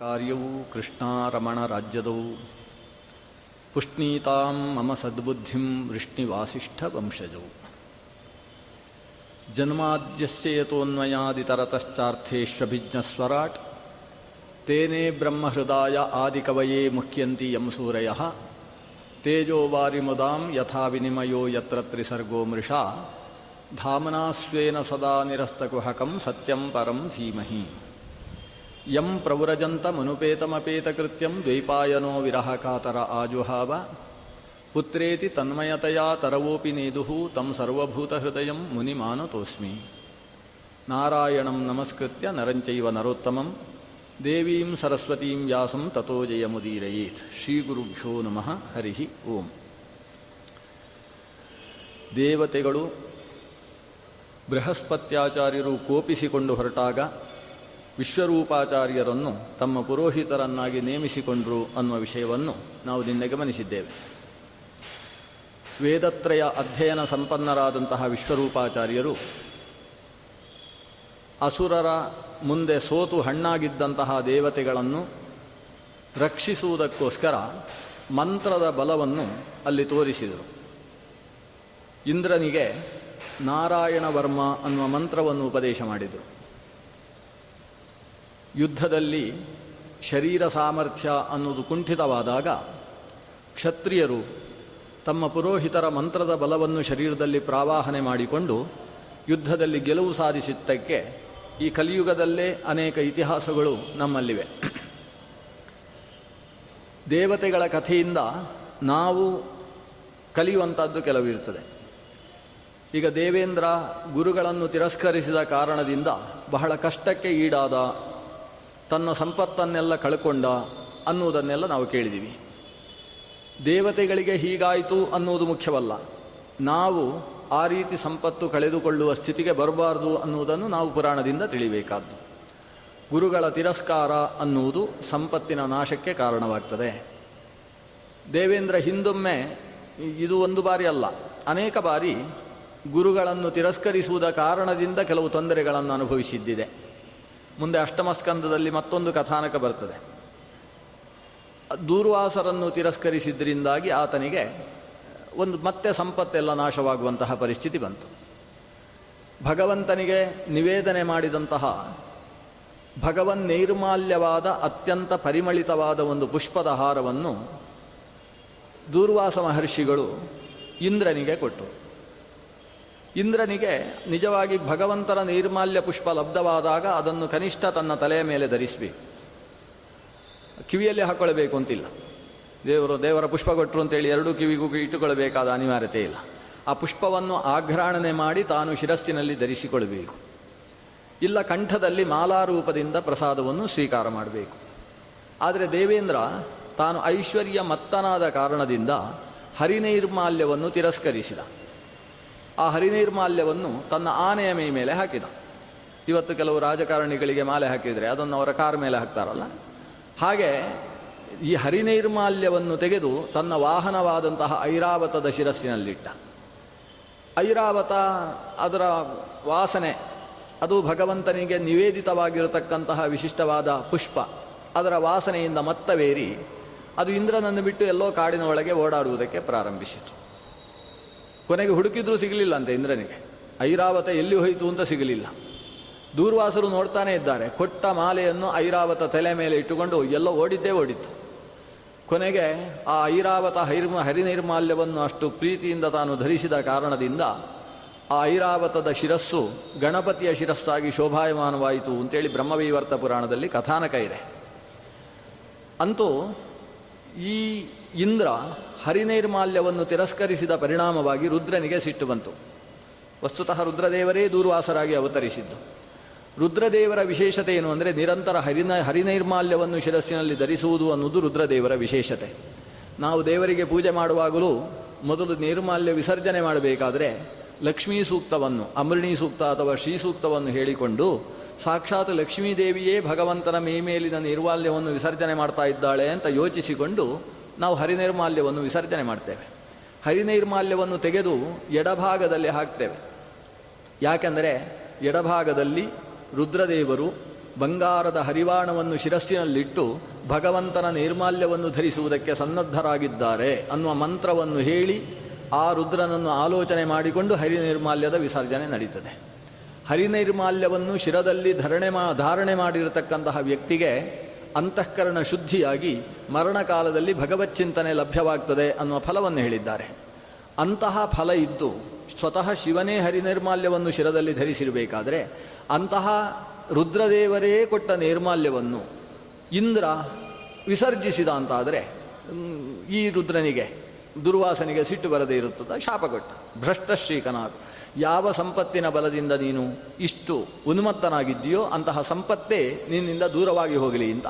ಕಾರ್ಯವೂ ಕೃಷ್ಣಾರಮಣ ರಾಜ್ಯದವು ಪುಷ್ಣೀತಾಂ ಮಮ ಸದ್ಬುದ್ಧಿಂ ವೃಷ್ಣಿವಾಸಿಷ್ಠ ವಂಶಜವು ಜನ್ಮಾದ್ಯಸ್ಯ ಯತೋನ್ಮಯಾದಿತರತಶ್ಚಾರ್ಥೇಷ್ವಭಿಜ್ಞಸ್ವರಾಟ್ ತೇನೇ ಬ್ರಹ್ಮಹೃದಾಯ ಆದಿಕವಯೇ ಮುಖ್ಯಂತಿ ಯಂ ಸೂರಯ ತೇಜೋವಾರಿಮುದಾಂ ಯಥಾ ವಿನಿಮಯೋ ಯತ್ರ ತ್ರಿಸರ್ಗೋ ಮೃಷಾ ಧಾಮನಾ ಸ್ವೇನ ಸದಾ ನಿರಸ್ತಕುಹಕಂ ಸತ್ಯಂ ಪರಂ ಧೀಮಹಿ ಯಂ ಪ್ರವ್ರಜಂತಮನುಪೇತಮಪೇತಕೃತ್ಯಂ ದ್ವೈಪಾಯನೋ ವಿರಹ ಕಾತರ ಆಜುಹಾವ ಪುತ್ರೇತಿ ತನ್ಮಯತಯಾ ತರವೋಪಿ ನೇದುಹು ತಂ ಸರ್ವಭೂತಹೃದಯಂ ಮುನಿಮಾನತೋಸ್ಮಿ ನಾರಾಯಣಂ ನಮಸ್ಕೃತ್ಯ ನರಂಚೈವ ನರೋತ್ತಮಂ ದೇವೀಂ ಸರಸ್ವತೀಂ ವ್ಯಾಸಂ ತಥೋ ಜಯಮುದೀರಯೇತ್ ಶ್ರೀಗುರುಭ್ಯೋ ನಮಃ ಹರಿ ಓಂ ದೇವತೆಗಳು ಬೃಹಸ್ಪತ್ಯಾಚಾರ್ಯರು ಕೋಪಿಸಿಕೊಂಡು ಹೊರಟಾಗ ವಿಶ್ವರೂಪಾಚಾರ್ಯರನ್ನು ತಮ್ಮ ಪುರೋಹಿತರನ್ನಾಗಿ ನೇಮಿಸಿಕೊಂಡರು ಅನ್ನುವ ವಿಷಯವನ್ನು ನಾವು ನಿನ್ನೆ ಗಮನಿಸಿದ್ದೇವೆ. ವೇದತ್ರಯ ಅಧ್ಯಯನ ಸಂಪನ್ನರಾದಂತಹ ವಿಶ್ವರೂಪಾಚಾರ್ಯರು ಅಸುರರ ಮುಂದೆ ಸೋತು ಹಣ್ಣಾಗಿದ್ದಂತಹ ದೇವತೆಗಳನ್ನು ರಕ್ಷಿಸುವುದಕ್ಕೋಸ್ಕರ ಮಂತ್ರದ ಬಲವನ್ನು ಅಲ್ಲಿ ತೋರಿಸಿದರು. ಇಂದ್ರನಿಗೆ ನಾರಾಯಣ ವರ್ಮ ಅನ್ನುವ ಮಂತ್ರವನ್ನು ಉಪದೇಶ ಮಾಡಿದರು. ಯುದ್ಧದಲ್ಲಿ ಶರೀರ ಸಾಮರ್ಥ್ಯ ಅನ್ನೋದು ಕುಂಠಿತವಾದಾಗ ಕ್ಷತ್ರಿಯರು ತಮ್ಮ ಪುರೋಹಿತರ ಮಂತ್ರದ ಬಲವನ್ನು ಶರೀರದಲ್ಲಿ ಪ್ರಾವಾಹನೆ ಮಾಡಿಕೊಂಡು ಯುದ್ಧದಲ್ಲಿ ಗೆಲುವು ಸಾಧಿಸಿದ್ದಕ್ಕೆ ಈ ಕಲಿಯುಗದಲ್ಲೇ ಅನೇಕ ಇತಿಹಾಸಗಳು ನಮ್ಮಲ್ಲಿವೆ. ದೇವತೆಗಳ ಕಥೆಯಿಂದ ನಾವು ಕಲಿಯುವಂಥದ್ದು ಕೆಲವು ಇರ್ತದೆ. ಈಗ ದೇವೇಂದ್ರ ಗುರುಗಳನ್ನು ತಿರಸ್ಕರಿಸಿದ ಕಾರಣದಿಂದ ಬಹಳ ಕಷ್ಟಕ್ಕೆ ಈಡಾದ ತನ್ನ ಸಂಪತ್ತನ್ನೆಲ್ಲ ಕಳ್ಕೊಂಡ ಅನ್ನುವುದನ್ನೆಲ್ಲ ನಾವು ಕೇಳಿದ್ದೀವಿ ದೇವತೆಗಳಿಗೆ ಹೀಗಾಯಿತು ಅನ್ನುವುದು ಮುಖ್ಯವಲ್ಲ. ನಾವು ಆ ರೀತಿ ಸಂಪತ್ತು ಕಳೆದುಕೊಳ್ಳುವ ಸ್ಥಿತಿಗೆ ಬರಬಾರ್ದು ಅನ್ನುವುದನ್ನು ನಾವು ಪುರಾಣದಿಂದ ತಿಳಿಬೇಕಾದ್ದು. ಗುರುಗಳ ತಿರಸ್ಕಾರ ಅನ್ನುವುದು ಸಂಪತ್ತಿನ ನಾಶಕ್ಕೆ ಕಾರಣವಾಗ್ತದೆ. ದೇವೇಂದ್ರ ಹಿಂದೊಮ್ಮೆ ಇದು ಒಂದು ಬಾರಿ ಅಲ್ಲ, ಅನೇಕ ಬಾರಿ ಗುರುಗಳನ್ನು ತಿರಸ್ಕರಿಸುವುದ ಕಾರಣದಿಂದ ಕೆಲವು ತೊಂದರೆಗಳನ್ನು ಅನುಭವಿಸಿದ್ದಿದೆ. ಮುಂದೆ ಅಷ್ಟಮ ಸ್ಕಂದದಲ್ಲಿ ಮತ್ತೊಂದು ಕಥಾನಕ ಬರ್ತದೆ. ದೂರ್ವಾಸರನ್ನು ತಿರಸ್ಕರಿಸಿದ್ದರಿಂದಾಗಿ ಆತನಿಗೆ, ಒಂದು ಮತ್ತೆ ಸಂಪತ್ತೆಲ್ಲ ನಾಶವಾಗುವಂತಹ ಪರಿಸ್ಥಿತಿ ಬಂತು. ಭಗವಂತನಿಗೆ ನಿವೇದನೆ ಮಾಡಿದಂತಹ ಭಗವನ್ ನೈರ್ಮಾಲ್ಯವಾದ ಅತ್ಯಂತ ಪರಿಮಳಿತವಾದ ಒಂದು ಪುಷ್ಪದ ಹಾರವನ್ನು ದೂರ್ವಾಸ ಮಹರ್ಷಿಗಳು ಇಂದ್ರನಿಗೆ ಕೊಟ್ಟರು. ಇಂದ್ರನಿಗೆ ನಿಜವಾಗಿ ಭಗವಂತನ ನೈರ್ಮಾಲ್ಯ ಪುಷ್ಪ ಲಬ್ಧವಾದಾಗ ಅದನ್ನು ಕನಿಷ್ಠ ತನ್ನ ತಲೆಯ ಮೇಲೆ ಧರಿಸಬೇಕು ಕಿವಿಯಲ್ಲಿ ಹಾಕ್ಕೊಳ್ಬೇಕು ಅಂತಿಲ್ಲ. ದೇವರು, ದೇವರ ಪುಷ್ಪ ಕೊಟ್ಟರು ಅಂತೇಳಿ ಎರಡೂ ಕಿವಿಗೂ ಇಟ್ಟುಕೊಳ್ಬೇಕಾದ ಅನಿವಾರ್ಯತೆ ಇಲ್ಲ. ಆ ಪುಷ್ಪವನ್ನು ಆಘ್ರಾಣನೆ ಮಾಡಿ ತಾನು ಶಿರಸ್ಸಿನಲ್ಲಿ ಧರಿಸಿಕೊಳ್ಬೇಕು ಇಲ್ಲ ಕಂಠದಲ್ಲಿ ಮಾಲಾರೂಪದಿಂದ ಪ್ರಸಾದವನ್ನು ಸ್ವೀಕಾರ ಮಾಡಬೇಕು. ಆದರೆ ದೇವೇಂದ್ರ ತಾನು ಐಶ್ವರ್ಯ ಮತ್ತನಾದ ಕಾರಣದಿಂದ ಹರಿನೈರ್ಮಾಲ್ಯವನ್ನು ತಿರಸ್ಕರಿಸಿದ. ಆ ಹರಿನೈರ್ಮಾಲ್ಯವನ್ನು ತನ್ನ ಆನೆಯ ಮೈ ಮೇಲೆ ಹಾಕಿದ. ಇವತ್ತು ಕೆಲವು ರಾಜಕಾರಣಿಗಳಿಗೆ ಮಾಲೆ ಹಾಕಿದರೆ ಅದನ್ನು ಅವರ ಕಾರ್ ಮೇಲೆ ಹಾಕ್ತಾರಲ್ಲ? ಹಾಗೆ ಈ ಹರಿನೈರ್ಮಾಲ್ಯವನ್ನು ತೆಗೆದು ತನ್ನ ವಾಹನವಾದಂತಹ ಐರಾವತದ ಶಿರಸ್ಸಿನಲ್ಲಿಟ್ಟ. ಐರಾವತ ಅದರ ವಾಸನೆ, ಅದು ಭಗವಂತನಿಗೆ ನಿವೇದಿತವಾಗಿರತಕ್ಕಂತಹ ವಿಶಿಷ್ಟವಾದ ಪುಷ್ಪ, ಅದರ ವಾಸನೆಯಿಂದ ಮತ್ತವೇರಿ, ಅದು ಇಂದ್ರನನ್ನು ಬಿಟ್ಟು ಎಲ್ಲೋ ಕಾಡಿನ ಒಳಗೆ ಓಡಾಡುವುದಕ್ಕೆ ಪ್ರಾರಂಭಿಸಿತು. ಕೊನೆಗೆ ಹುಡುಕಿದ್ರೂ ಸಿಗಲಿಲ್ಲ ಅಂತ ಇಂದ್ರನಿಗೆ. ಐರಾವತ ಎಲ್ಲಿ ಹೋಯಿತು ಅಂತ ಸಿಗಲಿಲ್ಲ. ದೂರ್ವಾಸರು ನೋಡ್ತಾನೆ ಇದ್ದಾರೆ. ಕೊಟ್ಟ ಮಾಲೆಯನ್ನು ಐರಾವತ ತಲೆ ಮೇಲೆ ಇಟ್ಟುಕೊಂಡು ಎಲ್ಲ ಓಡಿದ್ದೇ ಓಡಿತ್ತು. ಕೊನೆಗೆ ಆ ಐರಾವತ ಹೈರ್ಮ, ಹರಿನೈರ್ಮಾಲ್ಯವನ್ನು ಅಷ್ಟು ಪ್ರೀತಿಯಿಂದ ತಾನು ಧರಿಸಿದ ಕಾರಣದಿಂದ ಆ ಐರಾವತದ ಶಿರಸ್ಸು ಗಣಪತಿಯ ಶಿರಸ್ಸಾಗಿ ಶೋಭಾಯಮಾನವಾಯಿತು ಅಂತೇಳಿ ಬ್ರಹ್ಮವೈವರ್ತ ಪುರಾಣದಲ್ಲಿ ಕಥಾನಕ ಇದೆ. ಅಂತೂ ಈ ಇಂದ್ರ ಹರಿನೈರ್ಮಾಲ್ಯವನ್ನು ತಿರಸ್ಕರಿಸಿದ ಪರಿಣಾಮವಾಗಿ ರುದ್ರನಿಗೆ ಸಿಟ್ಟು ಬಂತು. ವಸ್ತುತಃ ರುದ್ರದೇವರೇ ದೂರ್ವಾಸರಾಗಿ ಅವತರಿಸಿದ್ದು. ರುದ್ರದೇವರ ವಿಶೇಷತೆ ಏನು ಅಂದರೆ ನಿರಂತರ ಹರಿನ, ಹರಿನೈರ್ಮಾಲ್ಯವನ್ನು ಶಿರಸ್ಸಿನಲ್ಲಿ ಧರಿಸುವುದು ಅನ್ನೋದು ರುದ್ರದೇವರ ವಿಶೇಷತೆ. ನಾವು ದೇವರಿಗೆ ಪೂಜೆ ಮಾಡುವಾಗಲೂ ಮೊದಲು ನೈರ್ಮಾಲ್ಯ ವಿಸರ್ಜನೆ ಮಾಡಬೇಕಾದರೆ ಲಕ್ಷ್ಮೀ ಸೂಕ್ತವನ್ನು, ಅಮೃಣಿ ಸೂಕ್ತ ಅಥವಾ ಶ್ರೀ ಸೂಕ್ತವನ್ನು ಹೇಳಿಕೊಂಡು ಸಾಕ್ಷಾತ್ ಲಕ್ಷ್ಮೀದೇವಿಯೇ ಭಗವಂತನ ಮೇಮೇಲಿನ ನಿರ್ಮಾಲ್ಯವನ್ನು ವಿಸರ್ಜನೆ ಮಾಡ್ತಾ ಇದ್ದಾಳೆ ಅಂತ ಯೋಚಿಸಿಕೊಂಡು ನಾವು ಹರಿನೈರ್ಮಾಲ್ಯವನ್ನು ವಿಸರ್ಜನೆ ಮಾಡ್ತೇವೆ. ಹರಿನೈರ್ಮಾಲ್ಯವನ್ನು ತೆಗೆದು ಎಡಭಾಗದಲ್ಲಿ ಹಾಕ್ತೇವೆ. ಯಾಕೆಂದರೆ ಎಡಭಾಗದಲ್ಲಿ ರುದ್ರದೇವರು ಬಂಗಾರದ ಹರಿವಾಣವನ್ನು ಶಿರಸ್ಸಿನಲ್ಲಿಟ್ಟು ಭಗವಂತನ ನೈರ್ಮಾಲ್ಯವನ್ನು ಧರಿಸುವುದಕ್ಕೆ ಸನ್ನದ್ಧರಾಗಿದ್ದಾರೆ ಅನ್ನುವ ಮಂತ್ರವನ್ನು ಹೇಳಿ ಆ ರುದ್ರನನ್ನು ಆಲೋಚನೆ ಮಾಡಿಕೊಂಡು ಹರಿನೈರ್ಮಾಲ್ಯದ ವಿಸರ್ಜನೆ ನಡೀತದೆ. ಹರಿನೈರ್ಮಾಲ್ಯವನ್ನು ಶಿರದಲ್ಲಿ ಧರಣೆ ಮಾ, ಧಾರಣೆ ಮಾಡಿರತಕ್ಕಂತಹ ವ್ಯಕ್ತಿಗೆ ಅಂತಃಕರಣ ಶುದ್ಧಿಯಾಗಿ ಮರಣಕಾಲದಲ್ಲಿ ಭಗವತ್ ಚಿಂತನೆ ಲಭ್ಯವಾಗ್ತದೆ ಅನ್ನುವ ಫಲವನ್ನು ಹೇಳಿದ್ದಾರೆ. ಅಂತಹ ಫಲ ಇದ್ದು ಸ್ವತಃ ಶಿವನೇ ಹರಿನಿರ್ಮಾಲ್ಯವನ್ನು ಶಿರದಲ್ಲಿ ಧರಿಸಿರಬೇಕಾದರೆ ಅಂತಹ ರುದ್ರದೇವರೇ ಕೊಟ್ಟ ನೈರ್ಮಾಲ್ಯವನ್ನು ಇಂದ್ರ ವಿಸರ್ಜಿಸಿದ ಅಂತಾದರೆ ಈ ರುದ್ರನಿಗೆ ದುರ್ವಾಸನಿಗೆ ಸಿಟ್ಟು ಬರದೇ ಇರುತ್ತದೆ ಶಾಪ ಕೊಟ್ಟ ಭ್ರಷ್ಟಶ್ರೀಕನಾಗು ಯಾವ ಸಂಪತ್ತಿನ ಬಲದಿಂದ ನೀನು ಇಷ್ಟು ಉನ್ಮತ್ತನಾಗಿದ್ದೀಯೋ ಅಂತಹ ಸಂಪತ್ತೇ ನಿನ್ನಿಂದ ದೂರವಾಗಿ ಹೋಗಲಿ ಅಂತ.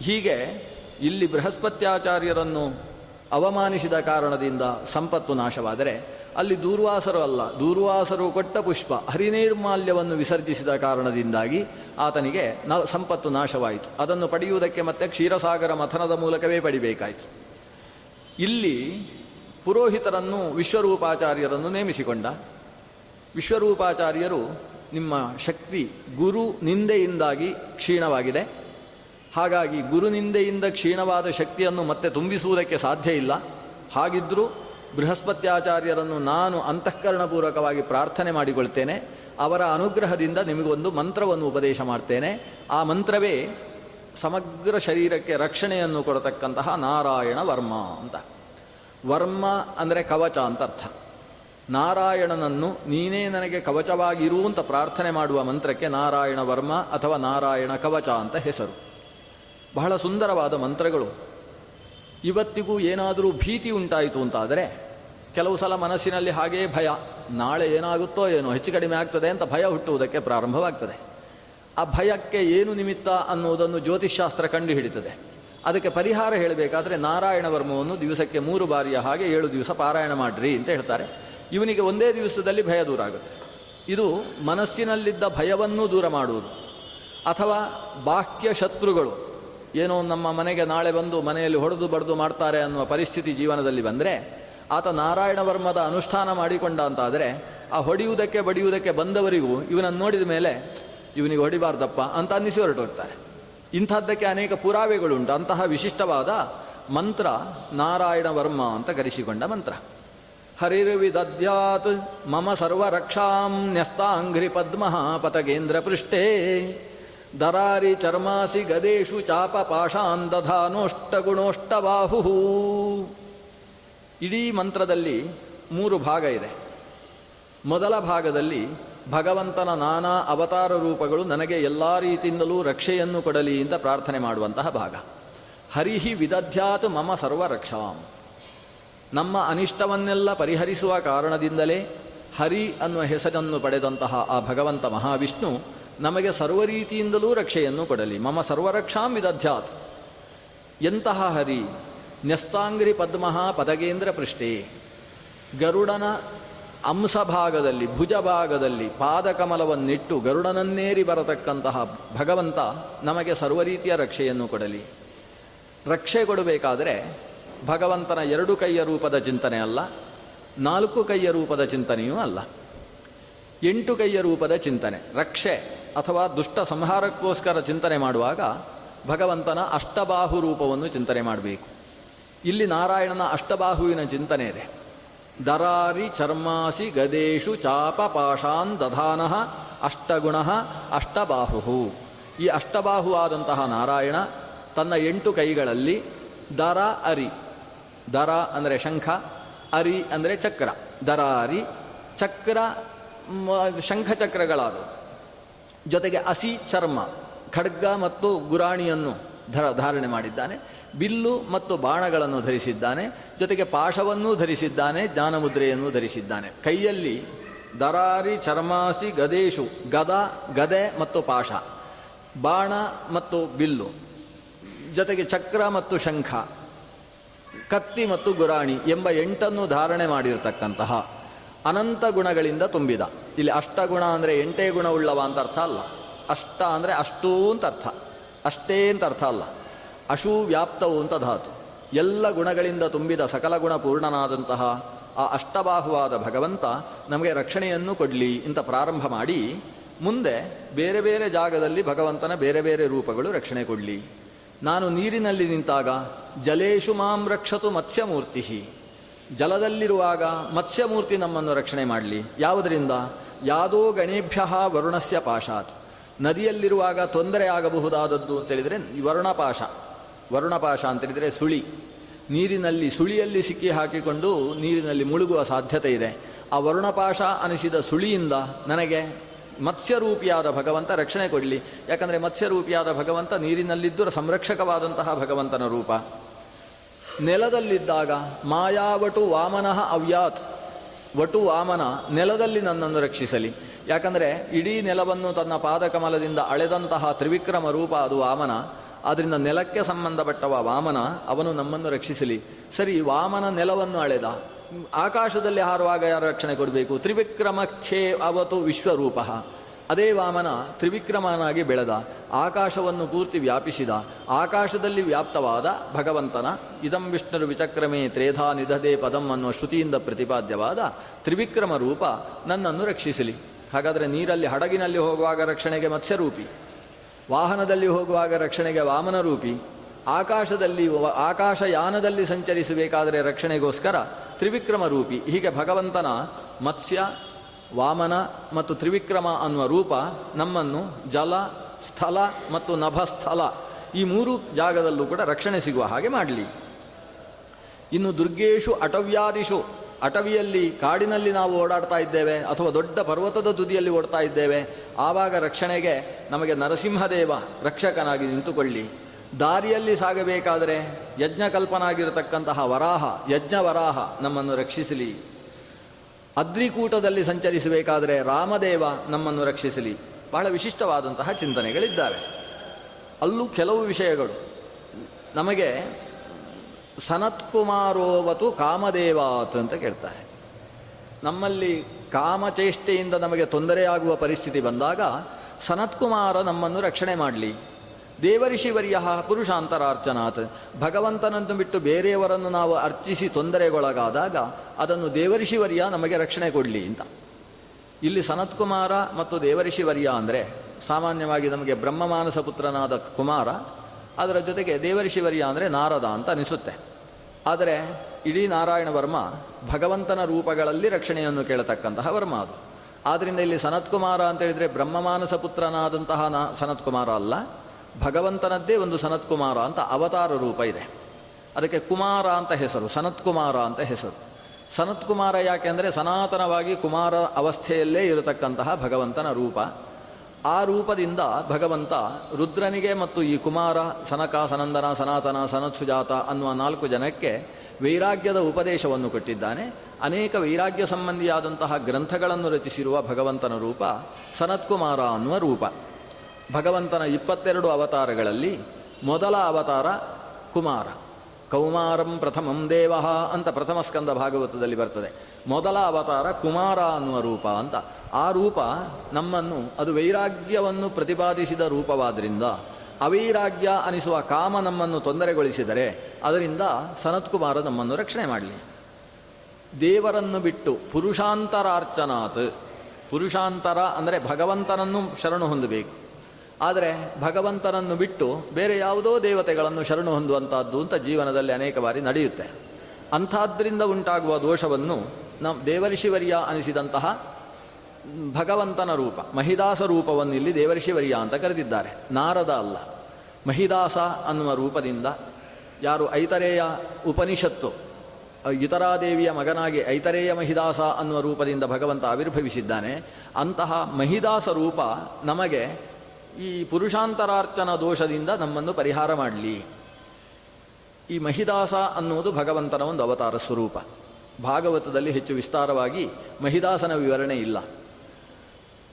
ಹೀಗೆ ಇಲ್ಲಿ ಬೃಹಸ್ಪತ್ಯಾಚಾರ್ಯರನ್ನು ಅವಮಾನಿಸಿದ ಕಾರಣದಿಂದ ಸಂಪತ್ತು ನಾಶವಾದರೆ ಅಲ್ಲಿ ದೂರ್ವಾಸರು ಅಲ್ಲ, ದೂರ್ವಾಸರು ಕೊಟ್ಟ ಪುಷ್ಪ, ಹರಿನೈರ್ಮಾಲ್ಯವನ್ನು ವಿಸರ್ಜಿಸಿದ ಕಾರಣದಿಂದಾಗಿ ಆತನಿಗೆ ನ ಸಂಪತ್ತು ನಾಶವಾಯಿತು. ಅದನ್ನು ಪಡೆಯುವುದಕ್ಕೆ ಮತ್ತೆ ಕ್ಷೀರಸಾಗರ ಮಥನದ ಮೂಲಕವೇ ಪಡಿಬೇಕಾಯಿತು. ಇಲ್ಲಿ ಪುರೋಹಿತರನ್ನು ವಿಶ್ವರೂಪಾಚಾರ್ಯರನ್ನು ನೇಮಿಸಿಕೊಂಡ. ವಿಶ್ವರೂಪಾಚಾರ್ಯರು ನಿಮ್ಮ ಶಕ್ತಿ ಗುರು ನಿಂದೆಯಿಂದಾಗಿ ಕ್ಷೀಣವಾಗಿದೆ. ಹಾಗಾಗಿ ಗುರುನಿಂದೆಯಿಂದ ಕ್ಷೀಣವಾದ ಶಕ್ತಿಯನ್ನು ಮತ್ತೆ ತುಂಬಿಸುವುದಕ್ಕೆ ಸಾಧ್ಯ ಇಲ್ಲ. ಹಾಗಿದ್ದರೂ ಬೃಹಸ್ಪತ್ಯಾಚಾರ್ಯರನ್ನು ನಾನು ಅಂತಃಕರಣಪೂರ್ವಕವಾಗಿ ಪ್ರಾರ್ಥನೆ ಮಾಡಿಕೊಳ್ತೇನೆ. ಅವರ ಅನುಗ್ರಹದಿಂದ ನಿಮಗೊಂದು ಮಂತ್ರವನ್ನು ಉಪದೇಶ ಮಾಡ್ತೇನೆ. ಆ ಮಂತ್ರವೇ ಸಮಗ್ರ ಶರೀರಕ್ಕೆ ರಕ್ಷಣೆಯನ್ನು ಕೊಡತಕ್ಕಂತಹ ನಾರಾಯಣ ವರ್ಮ ಅಂತ. ವರ್ಮ ಅಂದರೆ ಕವಚ ಅಂತ ಅರ್ಥ. ನಾರಾಯಣನನ್ನು ನೀನೇ ನನಗೆ ಕವಚವಾಗಿರು ಅಂತ ಪ್ರಾರ್ಥನೆ ಮಾಡುವ ಮಂತ್ರಕ್ಕೆ ನಾರಾಯಣ ವರ್ಮ ಅಥವಾ ನಾರಾಯಣ ಕವಚ ಅಂತ ಹೆಸರು. ಬಹಳ ಸುಂದರವಾದ ಮಂತ್ರಗಳು. ಇವತ್ತಿಗೂ ಏನಾದರೂ ಭೀತಿ ಉಂಟಾಯಿತು ಅಂತಾದರೆ, ಕೆಲವು ಸಲ ಮನಸ್ಸಿನಲ್ಲಿ ಹಾಗೇ ಭಯ, ನಾಳೆ ಏನಾಗುತ್ತೋ ಏನೋ ಹೆಚ್ಚು ಕಡಿಮೆ ಆಗ್ತದೆ ಅಂತ ಭಯ ಹುಟ್ಟುವುದಕ್ಕೆ ಪ್ರಾರಂಭವಾಗ್ತದೆ. ಆ ಭಯಕ್ಕೆ ಏನು ನಿಮಿತ್ತ ಅನ್ನುವುದನ್ನು ಜ್ಯೋತಿಷ್ಶಾಸ್ತ್ರ ಕಂಡು ಹಿಡಿತದೆ ಅದಕ್ಕೆ ಪರಿಹಾರ ಹೇಳಬೇಕಾದ್ರೆ ನಾರಾಯಣ ವರ್ಮವನ್ನು ದಿವಸಕ್ಕೆ ಮೂರು ಬಾರಿಯ ಹಾಗೆ ಏಳು ದಿವಸ ಪಾರಾಯಣ ಮಾಡ್ರಿ ಅಂತ ಹೇಳ್ತಾರೆ. ಇವನಿಗೆ ಒಂದೇ ದಿವಸದಲ್ಲಿ ಭಯ ದೂರ ಆಗುತ್ತೆ. ಇದು ಮನಸ್ಸಿನಲ್ಲಿದ್ದ ಭಯವನ್ನು ದೂರ ಮಾಡುವುದು. ಅಥವಾ ಬಾಹ್ಯ ಶತ್ರುಗಳು, ಏನೋ ನಮ್ಮ ಮನೆಗೆ ನಾಳೆ ಬಂದು ಮನೆಯಲ್ಲಿ ಹೊಡೆದು ಬಡ್ದು ಮಾಡ್ತಾರೆ ಅನ್ನುವ ಪರಿಸ್ಥಿತಿ ಜೀವನದಲ್ಲಿ ಬಂದರೆ, ಆತ ನಾರಾಯಣ ವರ್ಮದ ಅನುಷ್ಠಾನ ಮಾಡಿಕೊಂಡ ಅಂತಾದರೆ, ಆ ಹೊಡೆಯುವುದಕ್ಕೆ ಬಡಿಯುವುದಕ್ಕೆ ಬಂದವರಿಗೂ ಇವನನ್ನು ನೋಡಿದ ಮೇಲೆ, ಇವನಿಗೆ ಹೊಡಿಬಾರ್ದಪ್ಪ ಅಂತ ಅನ್ನಿಸಿ ಹೊರಟೋಗ್ತಾರೆ ಇಂಥದ್ದಕ್ಕೆ ಅನೇಕ ಪುರಾವೆಗಳುಂಟು. ಅಂತಹ ವಿಶಿಷ್ಟವಾದ ಮಂತ್ರ ನಾರಾಯಣ ವರ್ಮ ಅಂತ ಕರೆಸಿಕೊಂಡ ಮಂತ್ರ. ಹರಿರ್ವಿದದ್ಯಾತ್ ಮಮ ಸರ್ವರಕ್ಷಾಂ ನ್ಯಸ್ತಾಂಘ್ರಿ ಪದ್ಮ ಪತಗೇಂದ್ರ ಪೃಷ್ಠೇ. ದರಾರಿ ಚರ್ಮಾಸಿ ಗದೇಶು ಚಾಪ ಪಾಶಾನ್ ದಧಾನೋಷ್ಟಗುಣೋಷ್ಟಬಾಹು ಇಡೀ ಮಂತ್ರದಲ್ಲಿ ಮೂರು ಭಾಗ ಇದೆ. ಮೊದಲ ಭಾಗದಲ್ಲಿ ಭಗವಂತನ ನಾನಾ ಅವತಾರ ರೂಪಗಳು ನನಗೆ ಎಲ್ಲ ರೀತಿಯಿಂದಲೂ ರಕ್ಷೆಯನ್ನು ಕೊಡಲಿ ಅಂತ ಪ್ರಾರ್ಥನೆ ಮಾಡುವಂತಹ ಭಾಗ. ಹರಿಹಿ ವಿದಧ್ಯಾತ್ ಮಮ ಸರ್ವರಕ್ಷಾಂ. ನಮ್ಮ ಅನಿಷ್ಟವನ್ನೆಲ್ಲ ಪರಿಹರಿಸುವ ಕಾರಣದಿಂದಲೇ ಹರಿ ಅನ್ನುವ ಹೆಸರನ್ನು ಪಡೆದಂತಹ ಆ ಭಗವಂತ ಮಹಾವಿಷ್ಣು ನಮಗೆ ಸರ್ವ ರೀತಿಯಿಂದಲೂ ರಕ್ಷೆಯನ್ನು ಕೊಡಲಿ. ಮಮ ಸರ್ವರಕ್ಷಾಂ ವಿದಧ್ಯಾತ್. ಎಂತಹ ಹರಿ? ನ್ಯಸ್ತಾಂಗ್ರಿ ಪದ್ಮಃ ಪದಗೇಂದ್ರ ಪೃಷ್ಠೆ. ಗರುಡನ ಅಂಶಭಾಗದಲ್ಲಿ ಭುಜಭಾಗದಲ್ಲಿ ಪಾದಕಮಲವನ್ನಿಟ್ಟು ಗರುಡನನ್ನೇರಿ ಬರತಕ್ಕಂತಹ ಭಗವಂತ ನಮಗೆ ಸರ್ವ ರೀತಿಯ ರಕ್ಷೆಯನ್ನು ಕೊಡಲಿ. ರಕ್ಷೆ ಕೊಡಬೇಕಾದರೆ ಭಗವಂತನ ಎರಡು ಕೈಯ ರೂಪದ ಚಿಂತನೆ ಅಲ್ಲ, ನಾಲ್ಕು ಕೈಯ ರೂಪದ ಚಿಂತನೆಯೂ ಅಲ್ಲ. ಎಂಟು ಕೈಯ ರೂಪದ ಚಿಂತನೆ, ರಕ್ಷೆ ಅಥವಾ ದುಷ್ಟ ಸಂಹಾರಕ್ಕೋಸ್ಕರ ಚಿಂತನೆ ಮಾಡುವಾಗ ಭಗವಂತನ ಅಷ್ಟಬಾಹು ರೂಪವನ್ನು ಚಿಂತನೆ ಮಾಡಬೇಕು. ಇಲ್ಲಿ ನಾರಾಯಣನ ಅಷ್ಟಬಾಹುವಿನ ಚಿಂತನೆ ಇದೆ. ದರಾರಿ ಚರ್ಮಾಸಿ ಗದೇಶು ಚಾಪ ಪಾಶಾನ್ ದಧಾನಃ ಅಷ್ಟಗುಣ ಅಷ್ಟಬಾಹು ಈ ಅಷ್ಟಬಾಹುವಾದಂತಹ ನಾರಾಯಣ ತನ್ನ ಎಂಟು ಕೈಗಳಲ್ಲಿ ದರ ಅರಿ. ದರ ಅಂದರೆ ಶಂಖ, ಅರಿ ಅಂದರೆ ಚಕ್ರ. ದರಾರಿ, ಚಕ್ರ ಶಂಖಚಕ್ರಗಳಾದವು ಜೊತೆಗೆ ಅಸಿ ಚರ್ಮ, ಖಡ್ಗ ಮತ್ತು ಗುರಾಣಿಯನ್ನು ಧರ, ಧಾರಣೆ ಮಾಡಿದ್ದಾನೆ. ಬಿಲ್ಲು ಮತ್ತು ಬಾಣಗಳನ್ನು ಧರಿಸಿದ್ದಾನೆ, ಜೊತೆಗೆ ಪಾಶವನ್ನೂ ಧರಿಸಿದ್ದಾನೆ, ಜ್ಞಾನಮುದ್ರೆಯನ್ನು ಧರಿಸಿದ್ದಾನೆ. ಕೈಯಲ್ಲಿ ದರಾರಿ ಚರ್ಮಾಸಿ ಗದೇಶು, ಗದ, ಗದೆ ಮತ್ತು ಪಾಶ, ಬಾಣ ಮತ್ತು ಬಿಲ್ಲು, ಜೊತೆಗೆ ಚಕ್ರ ಮತ್ತು ಶಂಖ, ಕತ್ತಿ ಮತ್ತು ಗುರಾಣಿ ಎಂಬ ಎಂಟನ್ನು ಧಾರಣೆ ಮಾಡಿರತಕ್ಕಂತಹ ಅನಂತ ಗುಣಗಳಿಂದ ತುಂಬಿದ. ಇಲ್ಲಿ ಅಷ್ಟಗುಣ ಅಂದರೆ ಎಂಟೇ ಗುಣ ಉಳ್ಳವ ಅಂತ ಅರ್ಥ ಅಲ್ಲ. ಅಷ್ಟ ಅಂದರೆ ಅಷ್ಟೂ ಅಂತ ಅರ್ಥ. ಅಷ್ಟೇ ಅಂತ ಅರ್ಥ ಅಲ್ಲ. ಅಶೂ ವ್ಯಾಪ್ತವು ಅಂತ ಧಾತು ಎಲ್ಲ ಗುಣಗಳಿಂದ ತುಂಬಿದ ಸಕಲ ಗುಣ ಪೂರ್ಣನಾದಂತಹ ಆ ಅಷ್ಟಬಾಹುವಾದ ಭಗವಂತ ನಮಗೆ ರಕ್ಷಣೆಯನ್ನು ಕೊಡಲಿ ಅಂತ ಪ್ರಾರಂಭ ಮಾಡಿ, ಮುಂದೆ ಬೇರೆ ಬೇರೆ ಜಾಗದಲ್ಲಿ ಭಗವಂತನ ಬೇರೆ ಬೇರೆ ರೂಪಗಳು ರಕ್ಷಣೆ ಕೊಡಲಿ. ನಾನು ನೀರಿನಲ್ಲಿ ನಿಂತಾಗ, ಜಲೇಶು ಮಾಂ ರಕ್ಷತು ಮತ್ಸ್ಯಮೂರ್ತಿ ಜಲದಲ್ಲಿರುವಾಗ ಮತ್ಸ್ಯಮೂರ್ತಿ ನಮ್ಮನ್ನು ರಕ್ಷಣೆ ಮಾಡಲಿ. ಯಾವುದರಿಂದ? ಯಾದೋ ಗಣೇಭ್ಯ ವರುಣಸ್ಯ ಪಾಶಾತ್. ನದಿಯಲ್ಲಿರುವಾಗ ತೊಂದರೆ ಆಗಬಹುದಾದದ್ದು ಅಂತೇಳಿದರೆ ವರುಣಪಾಶ. ವರುಣಪಾಶ ಅಂತೇಳಿದರೆ ಸುಳಿ. ನೀರಿನಲ್ಲಿ ಸುಳಿಯಲ್ಲಿ ಸಿಕ್ಕಿ ಹಾಕಿಕೊಂಡು ನೀರಿನಲ್ಲಿ ಮುಳುಗುವ ಸಾಧ್ಯತೆ ಇದೆ. ಆ ವರುಣಪಾಶ ಅನಿಸಿದ ಸುಳಿಯಿಂದ ನನಗೆ ಮತ್ಸ್ಯರೂಪಿಯಾದ ಭಗವಂತ ರಕ್ಷಣೆ ಕೊಡಲಿ. ಯಾಕಂದರೆ ಮತ್ಸ್ಯರೂಪಿಯಾದ ಭಗವಂತ ನೀರಿನಲ್ಲಿದ್ದು ಸಂರಕ್ಷಕವಾದಂತಹ ಭಗವಂತನ ರೂಪ. ನೆಲದಲ್ಲಿದ್ದಾಗ ಮಾಯಾವಟು ವಾಮನಃ ಅವ್ಯಾತ್. ವಟು ವಾಮನ ನೆಲದಲ್ಲಿ ನನ್ನನ್ನು ರಕ್ಷಿಸಲಿ. ಯಾಕಂದರೆ ಇಡೀ ನೆಲವನ್ನು ತನ್ನ ಪಾದಕಮಲದಿಂದ ಅಳೆದಂತಹ ತ್ರಿವಿಕ್ರಮ ರೂಪ ಅದು ವಾಮನ. ಆದ್ದರಿಂದ ನೆಲಕ್ಕೆ ಸಂಬಂಧಪಟ್ಟವ ವಾಮನ, ಅವನು ನಮ್ಮನ್ನು ರಕ್ಷಿಸಲಿ. ಸರಿ, ವಾಮನ ನೆಲವನ್ನು ಅಳೆದ. ಆಕಾಶದಲ್ಲಿ ಹಾರುವಾಗ ಯಾರು ರಕ್ಷಣೆ ಕೊಡಬೇಕು? ತ್ರಿವಿಕ್ರಮಕ್ಕೆ ಅವತು ವಿಶ್ವರೂಪ. ಅದೇ ವಾಮನ ತ್ರಿವಿಕ್ರಮನಾಗಿ ಬೆಳೆದ. ಆಕಾಶವನ್ನು ಪೂರ್ತಿ ವ್ಯಾಪಿಸಿದ. ಆಕಾಶದಲ್ಲಿ ವ್ಯಾಪ್ತವಾದ ಭಗವಂತನ, ಇದಂ ವಿಷ್ಣುರು ವಿಚಕ್ರಮೇ ತ್ರೇಧಾ ನಿಧದೆ ಪದಂ ಅನ್ನುವ ಶ್ರುತಿಯಿಂದ ಪ್ರತಿಪಾದ್ಯವಾದ ತ್ರಿವಿಕ್ರಮ ರೂಪ ನನ್ನನ್ನು ರಕ್ಷಿಸಲಿ. ಹಾಗಾದರೆ ನೀರಲ್ಲಿ, ಹಡಗಿನಲ್ಲಿ ಹೋಗುವಾಗ ರಕ್ಷಣೆಗೆ ಮತ್ಸ್ಯರೂಪಿ. ವಾಹನದಲ್ಲಿ ಹೋಗುವಾಗ ರಕ್ಷಣೆಗೆ ವಾಮನ ರೂಪಿ, ಆಕಾಶದಲ್ಲಿ ಆಕಾಶಯಾನದಲ್ಲಿ ಸಂಚರಿಸಬೇಕಾದರೆ ರಕ್ಷಣೆಗೋಸ್ಕರ ತ್ರಿವಿಕ್ರಮ ರೂಪಿ, ಹೀಗೆ ಭಗವಂತನ ಮತ್ಸ್ಯ, ವಾಮನ ಮತ್ತು ತ್ರಿವಿಕ್ರಮ ಅನ್ನುವ ರೂಪ ನಮ್ಮನ್ನು ಜಲ ಸ್ಥಳ ಮತ್ತು ನಭಸ್ಥಲ ಈ ಮೂರು ಜಾಗದಲ್ಲೂ ಕೂಡ ರಕ್ಷಣೆ ಸಿಗುವ ಹಾಗೆ ಮಾಡಲಿ. ಇನ್ನು ದುರ್ಗೇಶು ಅಟವ್ಯಾದಿಷು ಅಟವಿಯಲ್ಲಿ, ಕಾಡಿನಲ್ಲಿ ನಾವು ಓಡಾಡ್ತಾ ಇದ್ದೇವೆ, ಅಥವಾ ದೊಡ್ಡ ಪರ್ವತದ ತುದಿಯಲ್ಲಿ ಓಡ್ತಾ ಇದ್ದೇವೆ, ಆವಾಗ ರಕ್ಷಣೆಗೆ ನಮಗೆ ನರಸಿಂಹದೇವ ರಕ್ಷಕನಾಗಿ ನಿಂತುಕೊಳ್ಳಿ. ದಾರಿಯಲ್ಲಿ ಸಾಗಬೇಕಾದರೆ ಯಜ್ಞಕಲ್ಪನಾಗಿರತಕ್ಕಂತಹ ವರಾಹ, ಯಜ್ಞ ವರಾಹ ನಮ್ಮನ್ನು ರಕ್ಷಿಸಲಿ. ಅದ್ರಿಕೂಟದಲ್ಲಿ ಸಂಚರಿಸಬೇಕಾದರೆ ರಾಮದೇವ ನಮ್ಮನ್ನು ರಕ್ಷಿಸಲಿ. ಬಹಳ ವಿಶಿಷ್ಟವಾದಂತಹ ಚಿಂತನೆಗಳಿದ್ದಾವೆ. ಅಲ್ಲೂ ಕೆಲವು ವಿಷಯಗಳು. ನಮಗೆ ಸನತ್ಕುಮಾರೋವತು ಕಾಮದೇವಾತ್ ಅಂತ ಕೇಳ್ತಾರೆ. ನಮ್ಮಲ್ಲಿ ಕಾಮಚೇಷ್ಟೆಯಿಂದ ನಮಗೆ ತೊಂದರೆಯಾಗುವ ಪರಿಸ್ಥಿತಿ ಬಂದಾಗ ಸನತ್ಕುಮಾರ ನಮ್ಮನ್ನು ರಕ್ಷಣೆ ಮಾಡಲಿ. ದೇವರಿಷಿವರ್ಯ ಪುರುಷಾಂತರಾರ್ಚನಾತ್. ಭಗವಂತನನ್ನು ಬಿಟ್ಟು ಬೇರೆಯವರನ್ನು ನಾವು ಅರ್ಚಿಸಿ ತೊಂದರೆಗೊಳಗಾದಾಗ ಅದನ್ನು ದೇವರಿಷಿವರ್ಯ ನಮಗೆ ರಕ್ಷಣೆ ಕೊಡಲಿ ಅಂತ. ಇಲ್ಲಿ ಸನತ್ಕುಮಾರ ಮತ್ತು ದೇವರಿಷಿವರ್ಯ ಅಂದರೆ ಸಾಮಾನ್ಯವಾಗಿ ನಮಗೆ ಬ್ರಹ್ಮಮಾನಸ ಪುತ್ರನಾದ ಕುಮಾರ ಅದರ ಜೊತೆಗೆ ದೇವರಿಷಿವರ್ಯ ಅಂದರೆ ನಾರದ ಅಂತ ಅನಿಸುತ್ತೆ. ಆದರೆ ಇಡೀ ನಾರಾಯಣ ವರ್ಮ ಭಗವಂತನ ರೂಪಗಳಲ್ಲಿ ರಕ್ಷಣೆಯನ್ನು ಕೇಳತಕ್ಕಂತಹ ವರ್ಮ ಅದು. ಆದ್ದರಿಂದ ಇಲ್ಲಿ ಸನತ್ಕುಮಾರ ಅಂತ ಹೇಳಿದರೆ ಬ್ರಹ್ಮಮಾನಸ ಪುತ್ರನಾದಂತಹ ನಾ ಸನತ್ಕುಮಾರ ಅಲ್ಲ, ಭಗವಂತನದ್ದೇ ಒಂದು ಸನತ್ಕುಮಾರ ಅಂತ ಅವತಾರ ರೂಪ ಇದೆ. ಅದಕ್ಕೆ ಕುಮಾರ ಅಂತ ಹೆಸರು, ಸನತ್ಕುಮಾರ ಅಂತ ಹೆಸರು. ಸನತ್ಕುಮಾರ ಯಾಕೆಂದರೆ ಸನಾತನವಾಗಿ ಕುಮಾರ ಅವಸ್ಥೆಯಲ್ಲೇ ಇರತಕ್ಕಂತಹ ಭಗವಂತನ ರೂಪ. ಆ ರೂಪದಿಂದ ಭಗವಂತ ರುದ್ರನಿಗೆ ಮತ್ತು ಈ ಕುಮಾರ ಸನಕ, ಸನಂದನ, ಸನಾತನ, ಸನತ್ಸುಜಾತ ಅನ್ನುವ ನಾಲ್ಕು ಜನಕ್ಕೆ ವೈರಾಗ್ಯದ ಉಪದೇಶವನ್ನು ಕೊಟ್ಟಿದ್ದಾನೆ. ಅನೇಕ ವೈರಾಗ್ಯ ಸಂಬಂಧಿಯಾದಂತಹ ಗ್ರಂಥಗಳನ್ನು ರಚಿಸಿರುವ ಭಗವಂತನ ರೂಪ ಸನತ್ಕುಮಾರ ಅನ್ನುವ ರೂಪ. ಭಗವಂತನ ಇಪ್ಪತ್ತೆರಡು ಅವತಾರಗಳಲ್ಲಿ ಮೊದಲ ಅವತಾರ ಕುಮಾರ. ಕೌಮಾರಂ ಪ್ರಥಮಂ ದೇವ ಅಂತ ಪ್ರಥಮ ಸ್ಕಂದ ಭಾಗವತದಲ್ಲಿ ಬರ್ತದೆ. ಮೊದಲ ಅವತಾರ ಕುಮಾರ ಅನ್ನುವ ರೂಪ ಅಂತ. ಆ ರೂಪ ನಮ್ಮನ್ನು, ಅದು ವೈರಾಗ್ಯವನ್ನು ಪ್ರತಿಪಾದಿಸಿದ ರೂಪವಾದ್ರಿಂದ, ಅವೈರಾಗ್ಯ ಅನಿಸುವ ಕಾಮ ನಮ್ಮನ್ನು ತೊಂದರೆಗೊಳಿಸಿದರೆ, ಅದರಿಂದ ಸನತ್ಕುಮಾರ ನಮ್ಮನ್ನು ರಕ್ಷಣೆ ಮಾಡಲಿ. ದೇವರನ್ನು ಬಿಟ್ಟು ಪುರುಷಾಂತರಾರ್ಚನಾತ್. ಪುರುಷಾಂತರ ಅಂದರೆ ಭಗವಂತನನ್ನು ಶರಣು ಹೊಂದಬೇಕು. ಆದರೆ ಭಗವಂತನನ್ನು ಬಿಟ್ಟು ಬೇರೆ ಯಾವುದೋ ದೇವತೆಗಳನ್ನು ಶರಣು ಹೊಂದುವಂಥದ್ದು ಅಂತ ಜೀವನದಲ್ಲಿ ಅನೇಕ ಬಾರಿ ನಡೆಯುತ್ತೆ. ಅಂಥದ್ರಿಂದ ಉಂಟಾಗುವ ದೋಷವನ್ನು ನಮ್ಮ ದೇವರ್ಷಿವರ್ಯ ಅನಿಸಿದಂತಹ ಭಗವಂತನ ರೂಪ, ಮಹಿದಾಸ ರೂಪವನ್ನು ಇಲ್ಲಿ ದೇವರ್ಷಿವರ್ಯ ಅಂತ ಕರೆದಿದ್ದಾರೆ. ನಾರದ ಅಲ್ಲ, ಮಹಿದಾಸ ಅನ್ನುವ ರೂಪದಿಂದ ಯಾರು ಐತರೇಯ ಉಪನಿಷತ್ತು, ಇತರಾದೇವಿಯ ಮಗನಾಗಿ ಐತರೇಯ ಮಹಿದಾಸ ಅನ್ನುವ ರೂಪದಿಂದ ಭಗವಂತ ಆವಿರ್ಭವಿಸಿದ್ದಾನೆ. ಅಂತಹ ಮಹಿದಾಸ ರೂಪ ನಮಗೆ ಈ ಪುರುಷಾಂತರಾರ್ಚನ ದೋಷದಿಂದ ನಮ್ಮನ್ನು ಪರಿಹಾರ ಮಾಡಲಿ. ಈ ಮಹಿದಾಸ ಅನ್ನುವುದು ಭಗವಂತನ ಒಂದು ಅವತಾರ ಸ್ವರೂಪ. ಭಾಗವತದಲ್ಲಿ ಹೆಚ್ಚು ವಿಸ್ತಾರವಾಗಿ ಮಹಿದಾಸನ ವಿವರಣೆ ಇಲ್ಲ.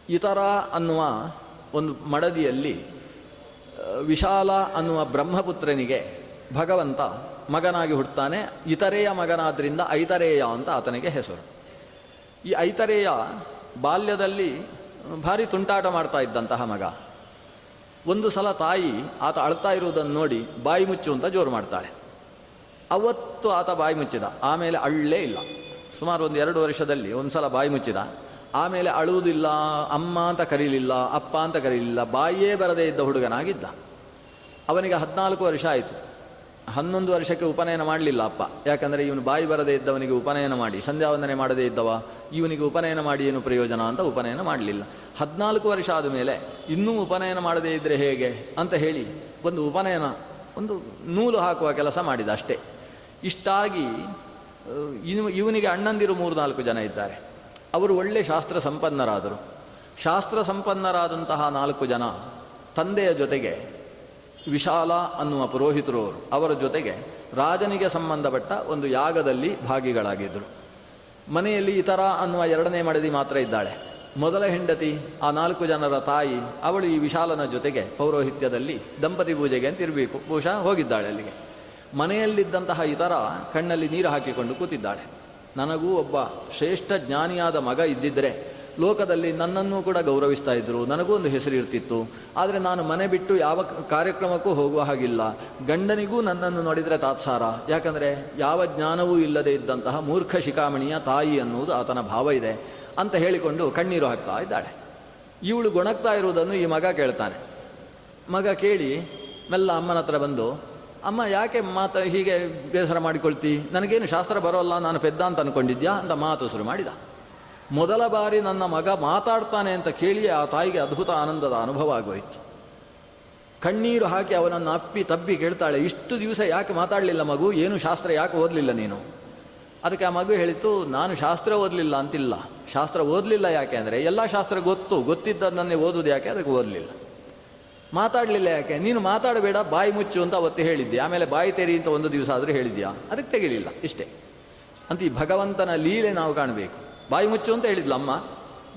ಇತರ ಅನ್ನುವ ಒಂದು ಮಡದಿಯಲ್ಲಿ ವಿಶಾಲ ಅನ್ನುವ ಬ್ರಹ್ಮಪುತ್ರನಿಗೆ ಭಗವಂತ ಮಗನಾಗಿ ಹುಟ್ಟುತ್ತಾನೆ. ಇತರೆಯ ಮಗನಾದ್ರಿಂದ ಐತರೇಯ ಅಂತ ಆತನಿಗೆ ಹೆಸರು. ಈ ಐತರೇಯ ಬಾಲ್ಯದಲ್ಲಿ ಭಾರಿ ತುಂಟಾಟ ಮಾಡ್ತಾ ಇದ್ದಂತಹ ಮಗ. ಒಂದು ಸಲ ತಾಯಿ ಆತ ಅಳ್ತಾ ಇರುವುದನ್ನು ನೋಡಿ ಬಾಯಿ ಮುಚ್ಚು ಅಂತ ಜೋರು ಮಾಡ್ತಾಳೆ. ಅವತ್ತು ಆತ ಬಾಯಿ ಮುಚ್ಚಿದ. ಆಮೇಲೆ ಅಳ್ಳೇ ಇಲ್ಲ. ಸುಮಾರು ಒಂದು ಎರಡು ವರ್ಷದಲ್ಲಿ ಒಂದು ಸಲ ಬಾಯಿ ಮುಚ್ಚಿದ. ಆಮೇಲೆ ಅಳುವುದಿಲ್ಲ, ಅಮ್ಮ ಅಂತ ಕರೀಲಿಲ್ಲ, ಅಪ್ಪ ಅಂತ ಕರೀಲಿಲ್ಲ, ಬಾಯಿಯೇ ಬರದೇ ಇದ್ದ ಹುಡುಗನಾಗಿದ್ದ. ಅವನಿಗೆ ಹದಿನಾಲ್ಕು ವರ್ಷ ಆಯಿತು. ಹನ್ನೊಂದು ವರ್ಷಕ್ಕೆ ಉಪನಯನ ಮಾಡಲಿಲ್ಲ ಅಪ್ಪ. ಯಾಕಂದರೆ ಇವನು ಬಾಯಿ ಬರದೇ ಇದ್ದವನಿಗೆ ಉಪನಯನ ಮಾಡಿ ಸಂಧ್ಯಾವಂದನೆ ಮಾಡದೇ ಇದ್ದವ, ಇವನಿಗೆ ಉಪನಯನ ಮಾಡಿ ಏನು ಪ್ರಯೋಜನ ಅಂತ ಉಪನಯನ ಮಾಡಲಿಲ್ಲ. ಹದಿನಾಲ್ಕು ವರ್ಷ ಆದ ಮೇಲೆ ಇನ್ನೂ ಉಪನಯನ ಮಾಡದೇ ಇದ್ದರೆ ಹೇಗೆ ಅಂತ ಹೇಳಿ ಒಂದು ಉಪನಯನ, ಒಂದು ನೂಲು ಹಾಕುವ ಕೆಲಸ ಮಾಡಿದ ಅಷ್ಟೇ. ಇಷ್ಟಾಗಿ ಇನ್ನು ಇವನಿಗೆ ಅಣ್ಣಂದಿರು ಮೂರು ನಾಲ್ಕು ಜನ ಇದ್ದಾರೆ. ಅವರು ಒಳ್ಳೆ ಶಾಸ್ತ್ರ ಸಂಪನ್ನರಾದರು. ಶಾಸ್ತ್ರ ಸಂಪನ್ನರಾದಂತಹ ನಾಲ್ಕು ಜನ ತಂದೆಯ ಜೊತೆಗೆ ವಿಶಾಲ ಅನ್ನುವ ಪುರೋಹಿತರು ಅವರು. ಅವರ ಜೊತೆಗೆ ರಾಜನಿಗೆ ಸಂಬಂಧಪಟ್ಟ ಒಂದು ಯಾಗದಲ್ಲಿ ಭಾಗಿಗಳಾಗಿದ್ದರು. ಮನೆಯಲ್ಲಿ ಇತರ ಅನ್ನುವ ಎರಡನೇ ಮಡದಿ ಮಾತ್ರ ಇದ್ದಾಳೆ. ಮೊದಲ ಹೆಂಡತಿ, ಆ ನಾಲ್ಕು ಜನರ ತಾಯಿ, ಅವಳು ಈ ವಿಶಾಲನ ಜೊತೆಗೆ ಪೌರೋಹಿತ್ಯದಲ್ಲಿ ದಂಪತಿ ಪೂಜೆಗೆ ಅಂತ ಇರಬೇಕು. ಬಹುಶಃ ಹೋಗಿದ್ದಾಳೆ ಅಲ್ಲಿಗೆ. ಮನೆಯಲ್ಲಿದ್ದಂತಹ ಇತರ ಕಣ್ಣಲ್ಲಿ ನೀರು ಹಾಕಿಕೊಂಡು ಕೂತಿದ್ದಾಳೆ. ನನಗೂ ಒಬ್ಬ ಶ್ರೇಷ್ಠ ಜ್ಞಾನಿಯಾದ ಮಗ ಇದ್ದಿದ್ದರೆ ಲೋಕದಲ್ಲಿ ನನ್ನನ್ನು ಕೂಡ ಗೌರವಿಸ್ತಾ ಇದ್ದರು ನನಗೂ ಒಂದು ಹೆಸರು ಇರ್ತಿತ್ತು. ಆದರೆ ನಾನು ಮನೆ ಬಿಟ್ಟು ಯಾವ ಕಾರ್ಯಕ್ರಮಕ್ಕೂ ಹೋಗುವ ಹಾಗಿಲ್ಲ. ಗಂಡನಿಗೂ ನನ್ನನ್ನು ನೋಡಿದರೆ ತಾತ್ಸಾರ. ಯಾಕಂದರೆ ಯಾವ ಜ್ಞಾನವೂ ಇಲ್ಲದೆ ಇದ್ದಂತಹ ಮೂರ್ಖ ಶಿಖಾಮಣಿಯ ತಾಯಿ ಅನ್ನುವುದು ಆತನ ಭಾವ ಇದೆ ಅಂತ ಹೇಳಿಕೊಂಡು ಕಣ್ಣೀರು ಹಾಕ್ತಾ ಇದ್ದಾಳೆ. ಇವಳು ಗೊಣಗ್ತಾ ಇರುವುದನ್ನು ಈ ಮಗ ಕೇಳ್ತಾನೆ. ಮಗ ಕೇಳಿ, ಮೆಲ್ಲ ಅಮ್ಮನ ಹತ್ರ ಬಂದು ಅಮ್ಮ, ಯಾಕೆ ಮಾತು ಹೀಗೆ ಬೇಸರ ಮಾಡಿಕೊಳ್ತಿ? ನನಗೇನು ಶಾಸ್ತ್ರ ಬರೋಲ್ಲ, ನಾನು ಪೆದ್ದ ಅಂತ ಅಂದ್ಕೊಂಡಿದ್ಯಾ ಅಂತ ಮಾತು ಶುರು ಮಾಡಿದ. ಮೊದಲ ಬಾರಿ ನನ್ನ ಮಗ ಮಾತಾಡ್ತಾನೆ ಅಂತ ಕೇಳಿ ಆ ತಾಯಿಗೆ ಅದ್ಭುತ ಆನಂದದ ಅನುಭವ ಆಗೋಯ್ತು. ಕಣ್ಣೀರು ಹಾಕಿ ಅವನನ್ನು ಅಪ್ಪಿ ತಬ್ಬಿ ಕೇಳ್ತಾಳೆ, ಇಷ್ಟು ದಿವಸ ಯಾಕೆ ಮಾತಾಡಲಿಲ್ಲ ಮಗು? ಏನು ಶಾಸ್ತ್ರ ಯಾಕೆ ಓದಲಿಲ್ಲ ನೀನು? ಅದಕ್ಕೆ ಆ ಮಗು ಹೇಳಿತು, ನಾನು ಶಾಸ್ತ್ರ ಓದಲಿಲ್ಲ ಅಂತಿಲ್ಲ. ಶಾಸ್ತ್ರ ಓದಲಿಲ್ಲ ಯಾಕೆ ಅಂದರೆ, ಎಲ್ಲ ಶಾಸ್ತ್ರ ಗೊತ್ತು. ಗೊತ್ತಿದ್ದದನ್ನೇ ಓದುದು ಯಾಕೆ? ಅದಕ್ಕೆ ಓದಲಿಲ್ಲ. ಮಾತಾಡಲಿಲ್ಲ ಯಾಕೆ? ನೀನು ಮಾತಾಡಬೇಡ, ಬಾಯಿ ಮುಚ್ಚು ಅಂತ ಅವತ್ತು ಹೇಳಿದ್ದೆ. ಆಮೇಲೆ ಬಾಯಿ ತೆರಿ ಅಂತ ಒಂದು ದಿವಸ ಆದರೂ ಹೇಳಿದ್ಯಾ? ಅದಕ್ಕೆ ತೆಗಿಲಿಲ್ಲ, ಇಷ್ಟೇ. ಅಂತ ಈ ಭಗವಂತನ ಲೀಲೆ ನಾವು ಕಾಣಬೇಕು. ಬಾಯಿ ಮುಚ್ಚು ಅಂತ ಹೇಳಿದ್ಲು ಅಮ್ಮ.